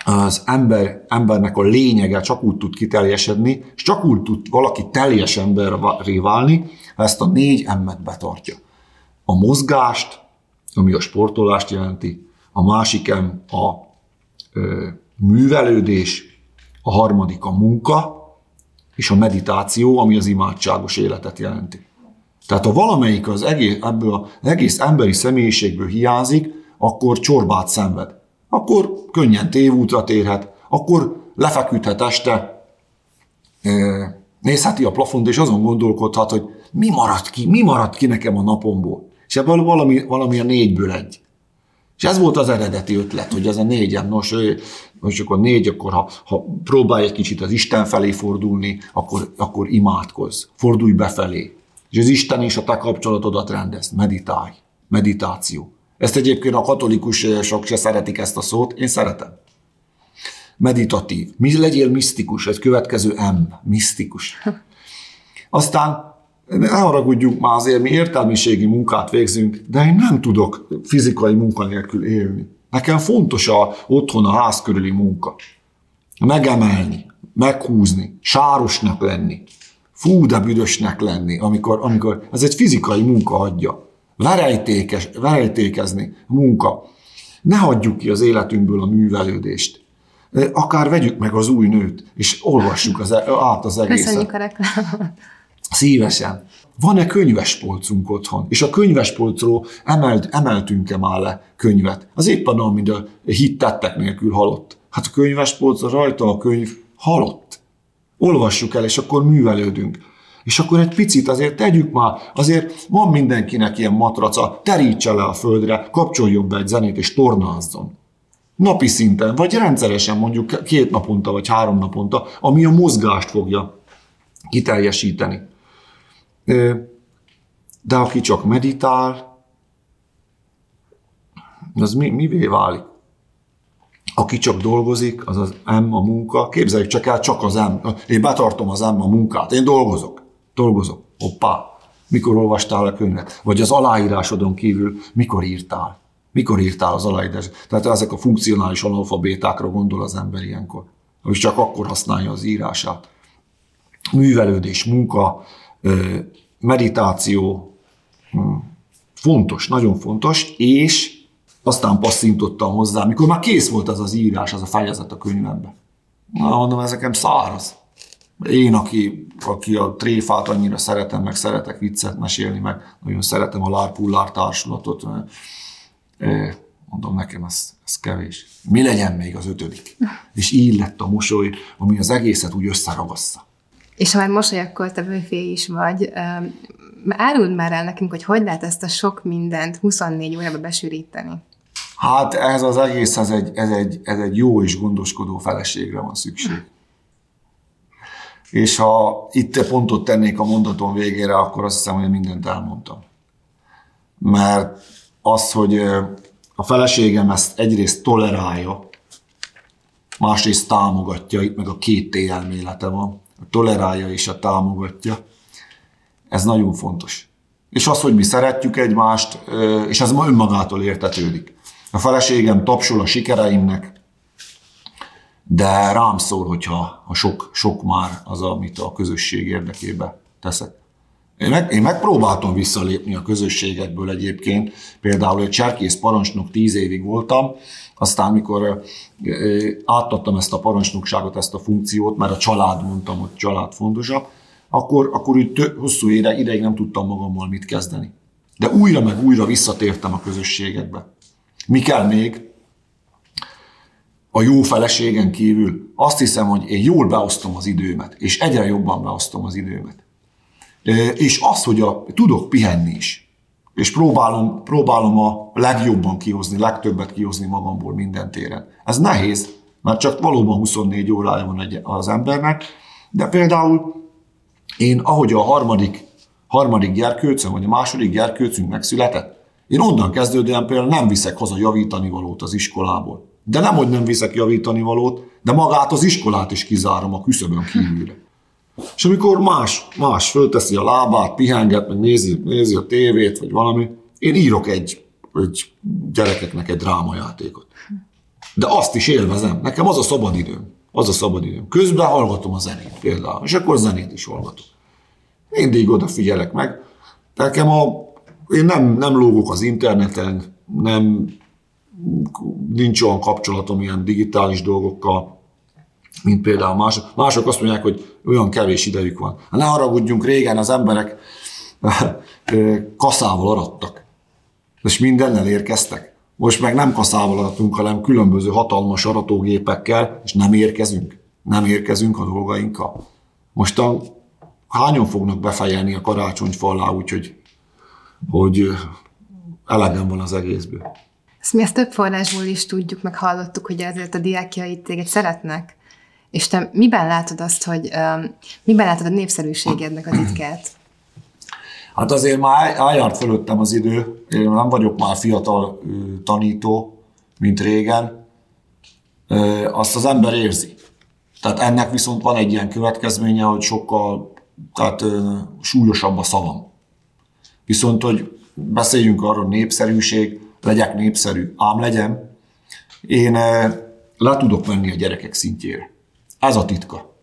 Speaker 2: az ember, embernek a lényege csak úgy tud kiteljesedni, és csak úgy tud valaki teljes emberré válni, ha ezt a négy emmet betartja. A mozgást, ami a sportolást jelenti, a másik em a ö, művelődés, a harmadik a munka, és a meditáció, ami az imádságos életet jelenti. Tehát ha valamelyik az egész, ebből az egész emberi személyiségből hiányzik, akkor csorbát szenved. Akkor könnyen tévútra térhet, akkor lefeküdhet este, nézheti a plafont, és azon gondolkodhat, hogy mi maradt ki, mi maradt ki nekem a napomból. És ebből valami, valami a négyből egy. És ez volt az eredeti ötlet, hogy ez a négyen, nos, most akkor négy, akkor ha, ha próbálj egy kicsit az Isten felé fordulni, akkor, akkor imádkozz, fordulj befelé, és az Isten és a te kapcsolatodat rendez. Meditálj. Meditáció. Ezt egyébként a katolikusok se szeretik ezt a szót, én szeretem. Meditatív. Mi legyél misztikus, ez következő M, misztikus. Aztán ne haragudjunk már azért, mi értelmiségi munkát végzünk, de én nem tudok fizikai munka nélkül élni. Nekem fontos a otthon a ház körüli munka. Megemelni, meghúzni, sárosnak lenni, fú, de büdösnek lenni, amikor, amikor ez egy fizikai munka adja. Verejtékes, verejtékezni, munka. Ne hagyjuk ki az életünkből a művelődést. Akár vegyük meg az új nőt, és olvassuk az, e- át az egészet.
Speaker 1: Köszönjük a reklámot.
Speaker 2: Szívesen. Van-e könyvespolcunk otthon? És a könyvespolcról emelt, emeltünk-e már le könyvet? Az éppen amit a hit tettek nélkül halott. Hát a könyvespolc rajta a könyv halott olvassuk el, és akkor művelődünk. És akkor egy picit azért tegyük már, azért van mindenkinek ilyen matraca, terítse le a földre, kapcsoljon be egy zenét és tornázzon. Napi szinten, vagy rendszeresen mondjuk két naponta, vagy három naponta, ami a mozgást fogja kiteljesíteni. De aki csak meditál, az mi, mivé válik? Aki csak dolgozik, az az M a munka. Képzeljük csak el, csak az M. Én betartom az M a munkát. Én dolgozok. Dolgozok. Hoppá. Mikor olvastál a könyvet? Vagy az aláírásodon kívül mikor írtál? Mikor írtál az aláírás? Tehát ezek a funkcionális analfabétákra gondol az ember ilyenkor. És csak akkor használja az írását. Művelődés, munka, meditáció, hm, fontos, nagyon fontos, és aztán passzintottam hozzá, mikor már kész volt az az írás, az a fejezet a könyvemben. Na, mondom, ez nekem száraz. Én, aki, aki a tréfát annyira szeretem, meg szeretek viccet mesélni, meg nagyon szeretem a lárpullár társulatot, mondom, nekem ez, ez kevés. Mi legyen még az ötödik? És így lett a mosoly, ami az egészet úgy összeragassza.
Speaker 1: És ha már mosolyakor te bőfé is vagy, áruld már el nekünk, hogy hogy lehet ezt a sok mindent 24 órába besűríteni?
Speaker 2: Hát ez az egész, ez egy, ez egy, ez egy jó és gondoskodó feleségre van szükség. És ha itt pontot tennék a mondatom végére, akkor azt hiszem, hogy mindent elmondtam. Mert az, hogy a feleségem ezt egyrészt tolerálja, másrészt támogatja, itt meg a két T van, a tolerálja és a támogatja, ez nagyon fontos. És az, hogy mi szeretjük egymást, és ez ma önmagától értetődik. A feleségem tapsol a sikereimnek, de rám szól, hogyha a sok, sok már az, amit a közösség érdekébe teszek. Én, meg, én megpróbáltam visszalépni a közösségekből egyébként. Például egy cserkész parancsnok tíz évig voltam, aztán mikor átadtam ezt a parancsnokságot, ezt a funkciót, mert a család, mondtam, hogy család fontosabb, akkor, akkor úgy tő, hosszú ére, ideig nem tudtam magammal mit kezdeni. De újra meg újra visszatértem a közösségekbe. Mi kell még? A jó feleségen kívül azt hiszem, hogy én jól beosztom az időmet, és egyre jobban beosztom az időmet. És az, hogy a, tudok pihenni is, és próbálom, próbálom a legjobban kihozni, legtöbbet kihozni magamból minden téren. Ez nehéz, mert csak valóban 24 órája van az embernek, de például én, ahogy a harmadik, harmadik gyerkőcöm, vagy a második gyerkőcünk megszületett, én onnan kezdődően például nem viszek haza javítani valót az iskolából. De nem, hogy nem viszek javítani valót, de magát az iskolát is kizárom a küszöbön kívülre. És amikor más, más fölteszi a lábát, pihenget, meg nézi, nézi a tévét, vagy valami, én írok egy, egy gyerekeknek egy drámajátékot. De azt is élvezem. Nekem az a szabadidőm. Az a szabadidőm. Közben hallgatom a zenét például, és akkor zenét is hallgatom. Mindig odafigyelek meg. Nekem a én nem, nem lógok az interneten, nem, nincs olyan kapcsolatom ilyen digitális dolgokkal, mint például mások. Mások azt mondják, hogy olyan kevés idejük van. Ne haragudjunk, régen az emberek kaszával arattak, és mindennel érkeztek. Most meg nem kaszával aratunk, hanem különböző hatalmas aratógépekkel, és nem érkezünk. Nem érkezünk a dolgainkkal. Most a, hányan fognak befejelni a karácsonyfa alá, úgyhogy hogy elegem van az egészből.
Speaker 1: Ezt mi ezt több forrásból is tudjuk, meg hallottuk, hogy ezért a diákjaid téged szeretnek. És te miben látod azt, hogy um, miben látod a népszerűségednek a titkát?
Speaker 2: Hát azért már eljárt fölöttem az idő, én nem vagyok már fiatal tanító, mint régen, azt az ember érzi. Tehát ennek viszont van egy ilyen következménye, hogy sokkal tehát, súlyosabb a szavam. Viszont, hogy beszéljünk arról, népszerűség, legyek népszerű, ám legyen, én eh, le tudok menni a gyerekek szintjére. Ez a titka.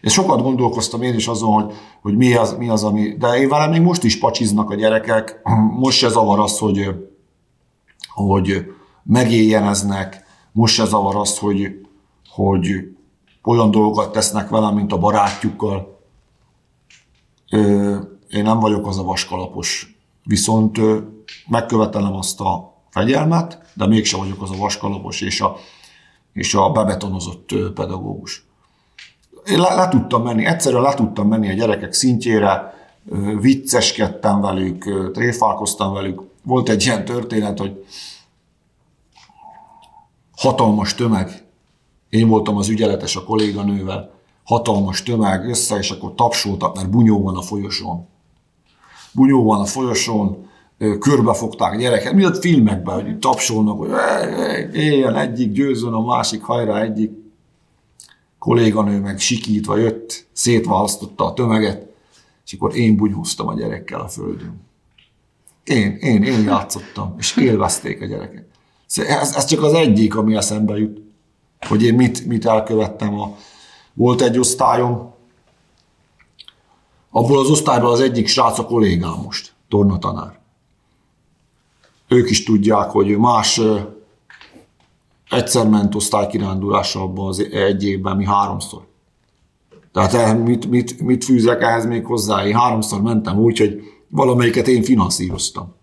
Speaker 2: És sokat gondolkoztam én is azon, hogy, hogy mi, az, mi az, ami... De én velem még most is pacsiznak a gyerekek. Most se zavar az, hogy, hogy megéljeneznek. Most se zavar az, hogy, hogy olyan dolgokat tesznek velem, mint a barátjukkal. Én nem vagyok az a vaskalapos, viszont megkövetelem azt a fegyelmet, de mégsem vagyok az a vaskalapos és a, és a bebetonozott pedagógus. én le, le tudtam menni, egyszerűen le tudtam menni a gyerekek szintjére, vicceskedtem velük, tréfálkoztam velük. Volt egy ilyen történet, hogy hatalmas tömeg, én voltam az ügyeletes a kolléganővel, hatalmas tömeg össze, és akkor tapsoltak, mert bunyó van a folyosón. Bunyó van a folyosón, körbefogták a gyereket, miatt filmekben, hogy tapsolnak, hogy éljen egyik, győzön a másik, hajrá egyik. Kolléganő meg sikítva jött, szétválasztotta a tömeget, és akkor én bunyóztam a gyerekkel a földön. Én, én, én játszottam, és élvezték a gyerekek. Ez, ez csak az egyik, ami eszembe jut, hogy én mit, mit elkövettem. A, volt egy osztályom, abból az osztályból az egyik srác a kollégám most, tornatanár. Ők is tudják, hogy más egyszer ment osztálykirándulásra abban az egy évben, mi háromszor. Tehát eh, mit, mit, mit fűzek ehhez még hozzá? Én háromszor mentem úgy, hogy valamelyiket én finanszíroztam.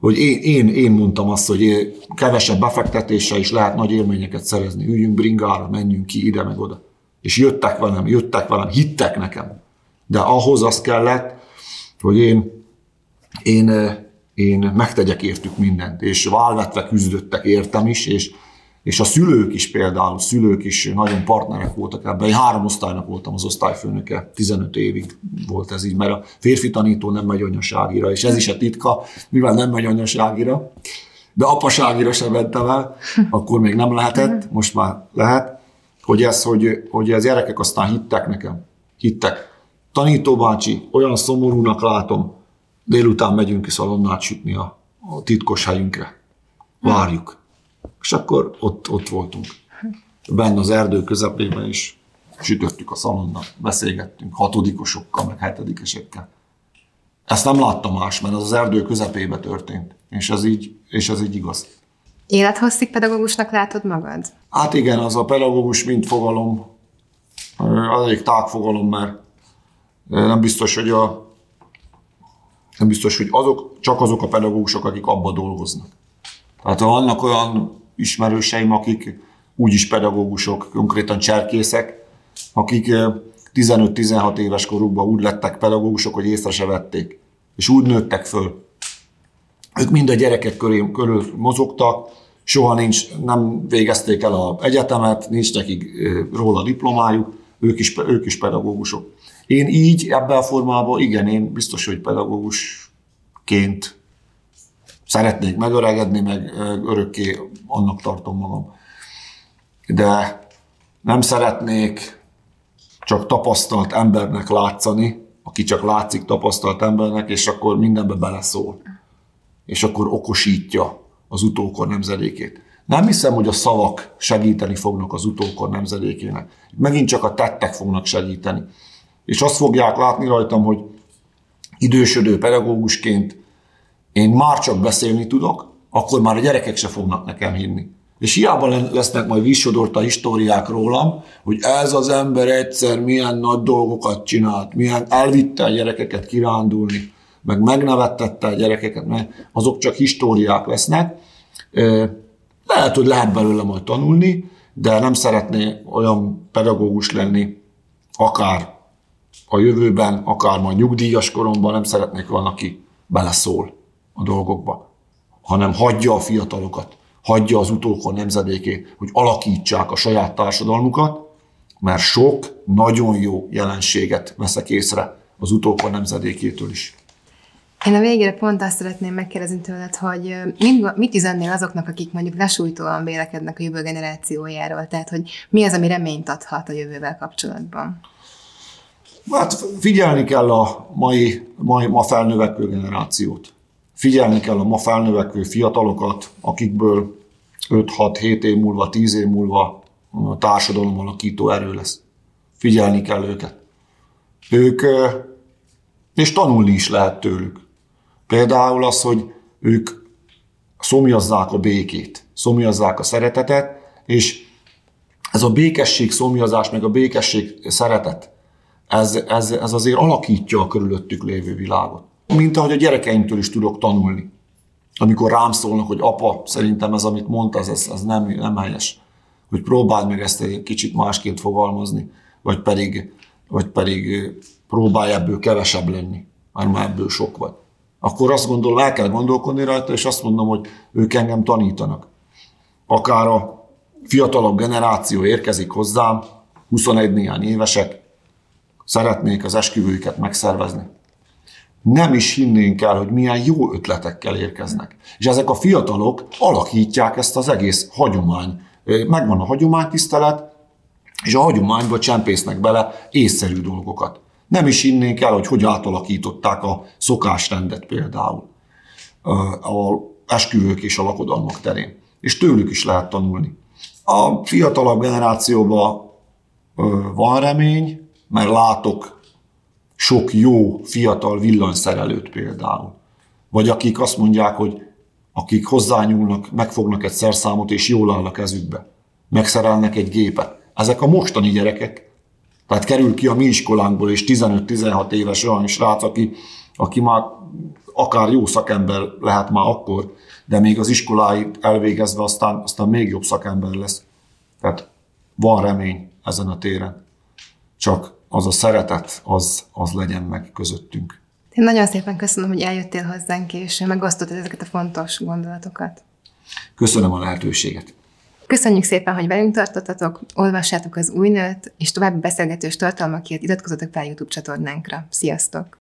Speaker 2: Hogy én, én, én mondtam azt, hogy kevesebb befektetéssel is lehet nagy élményeket szerezni. Üljünk bringára, menjünk ki ide meg oda. És jöttek velem, jöttek velem, hittek nekem. De ahhoz az kellett, hogy én, én, én megtegyek értük mindent. És válvetve küzdöttek értem is, és és a szülők is például, szülők is nagyon partnerek voltak ebben. Én három osztálynak voltam az osztályfőnöke, 15 évig volt ez így, mert a férfi tanító nem megy anyaságira, és ez is a titka, mivel nem megy anyaságira, de apaságira sem mentem el, akkor még nem lehetett, most már lehet, hogy ez, hogy, hogy ez gyerekek aztán hittek nekem, hittek. Tanító bácsi, olyan szomorúnak látom, délután megyünk ki szalonnát sütni a, a titkos helyünkre. Várjuk és akkor ott, ott voltunk. Benne az erdő közepében is sütöttük a szalonnat, beszélgettünk hatodikosokkal, meg hetedikesekkel. Ezt nem láttam más, mert az az erdő közepébe történt, és ez így, és ez így igaz.
Speaker 1: Élethosszig pedagógusnak látod magad?
Speaker 2: Hát igen, az a pedagógus mint fogalom, az egy tágfogalom, mert nem biztos, hogy a nem biztos, hogy azok, csak azok a pedagógusok, akik abba dolgoznak. Tehát vannak olyan ismerőseim, akik úgyis pedagógusok, konkrétan cserkészek, akik 15-16 éves korukban úgy lettek pedagógusok, hogy észre se vették. És úgy nőttek föl. Ők mind a gyerekek köré, körül mozogtak, soha nincs, nem végezték el a egyetemet, nincs nekik róla diplomájuk, ők is, ők is pedagógusok. Én így, ebben a formában, igen, én biztos, hogy pedagógusként szeretnék megöregedni, meg örökké annak tartom magam. De nem szeretnék csak tapasztalt embernek látszani, aki csak látszik tapasztalt embernek, és akkor mindenbe beleszól. És akkor okosítja az utókor nemzedékét. Nem hiszem, hogy a szavak segíteni fognak az utókor nemzedékének. Megint csak a tettek fognak segíteni. És azt fogják látni rajtam, hogy idősödő pedagógusként én már csak beszélni tudok, akkor már a gyerekek se fognak nekem hinni. És hiába lesznek majd a históriák rólam, hogy ez az ember egyszer milyen nagy dolgokat csinált, milyen elvitte a gyerekeket kirándulni, meg megnevettette a gyerekeket, mert azok csak históriák lesznek. Lehet, hogy lehet belőle majd tanulni, de nem szeretné olyan pedagógus lenni, akár a jövőben, akár majd nyugdíjas koromban, nem szeretnék van, aki beleszól a dolgokba, hanem hagyja a fiatalokat, hagyja az utókor nemzedékét, hogy alakítsák a saját társadalmukat, mert sok nagyon jó jelenséget veszek észre az utókor nemzedékétől is.
Speaker 1: Én a végére pont azt szeretném megkérdezni tőled, hogy mit üzennél azoknak, akik mondjuk lesújtóan vélekednek a jövő generációjáról, tehát hogy mi az, ami reményt adhat a jövővel kapcsolatban?
Speaker 2: Hát figyelni kell a mai, mai ma felnövekvő generációt. Figyelni kell a ma felnövekvő fiatalokat, akikből 5-6-7 év múlva, 10 év múlva a társadalom alakító erő lesz. Figyelni kell őket. Ők, és tanulni is lehet tőlük. Például az, hogy ők szomjazzák a békét, szomjazzák a szeretetet, és ez a békesség szomjazás, meg a békesség szeretet, ez, ez, ez azért alakítja a körülöttük lévő világot mint ahogy a gyerekeimtől is tudok tanulni. Amikor rám szólnak, hogy apa, szerintem ez, amit mondta, ez, ez nem, nem helyes. Hogy próbáld meg ezt egy kicsit másként fogalmazni. vagy pedig, vagy pedig próbálj ebből kevesebb lenni, már már ebből sok vagy. Akkor azt gondolom, el kell gondolkodni rajta, és azt mondom, hogy ők engem tanítanak. Akár a fiatalabb generáció érkezik hozzám, 21 néhány évesek, szeretnék az esküvőiket megszervezni. Nem is hinnénk el, hogy milyen jó ötletekkel érkeznek. És ezek a fiatalok alakítják ezt az egész hagyomány. Megvan a hagyománytisztelet, és a hagyományba csempésznek bele észszerű dolgokat. Nem is hinnénk el, hogy hogy átalakították a szokásrendet például a esküvők és a lakodalmak terén. És tőlük is lehet tanulni. A fiatalabb generációban van remény, mert látok sok jó fiatal villanyszerelőt például. Vagy akik azt mondják, hogy akik hozzányúlnak, megfognak egy szerszámot, és jól áll a kezükbe. Megszerelnek egy gépet. Ezek a mostani gyerekek. Tehát kerül ki a mi iskolánkból, és 15-16 éves olyan srác, aki, aki már akár jó szakember lehet már akkor, de még az iskoláit elvégezve aztán, aztán még jobb szakember lesz. Tehát van remény ezen a téren. Csak az a szeretet, az, az legyen meg közöttünk.
Speaker 1: Én nagyon szépen köszönöm, hogy eljöttél hozzánk, és megosztottad ezeket a fontos gondolatokat.
Speaker 2: Köszönöm a lehetőséget.
Speaker 1: Köszönjük szépen, hogy velünk tartottatok, olvassátok az új nőt, és további beszélgetős tartalmakért iratkozzatok fel YouTube csatornánkra. Sziasztok!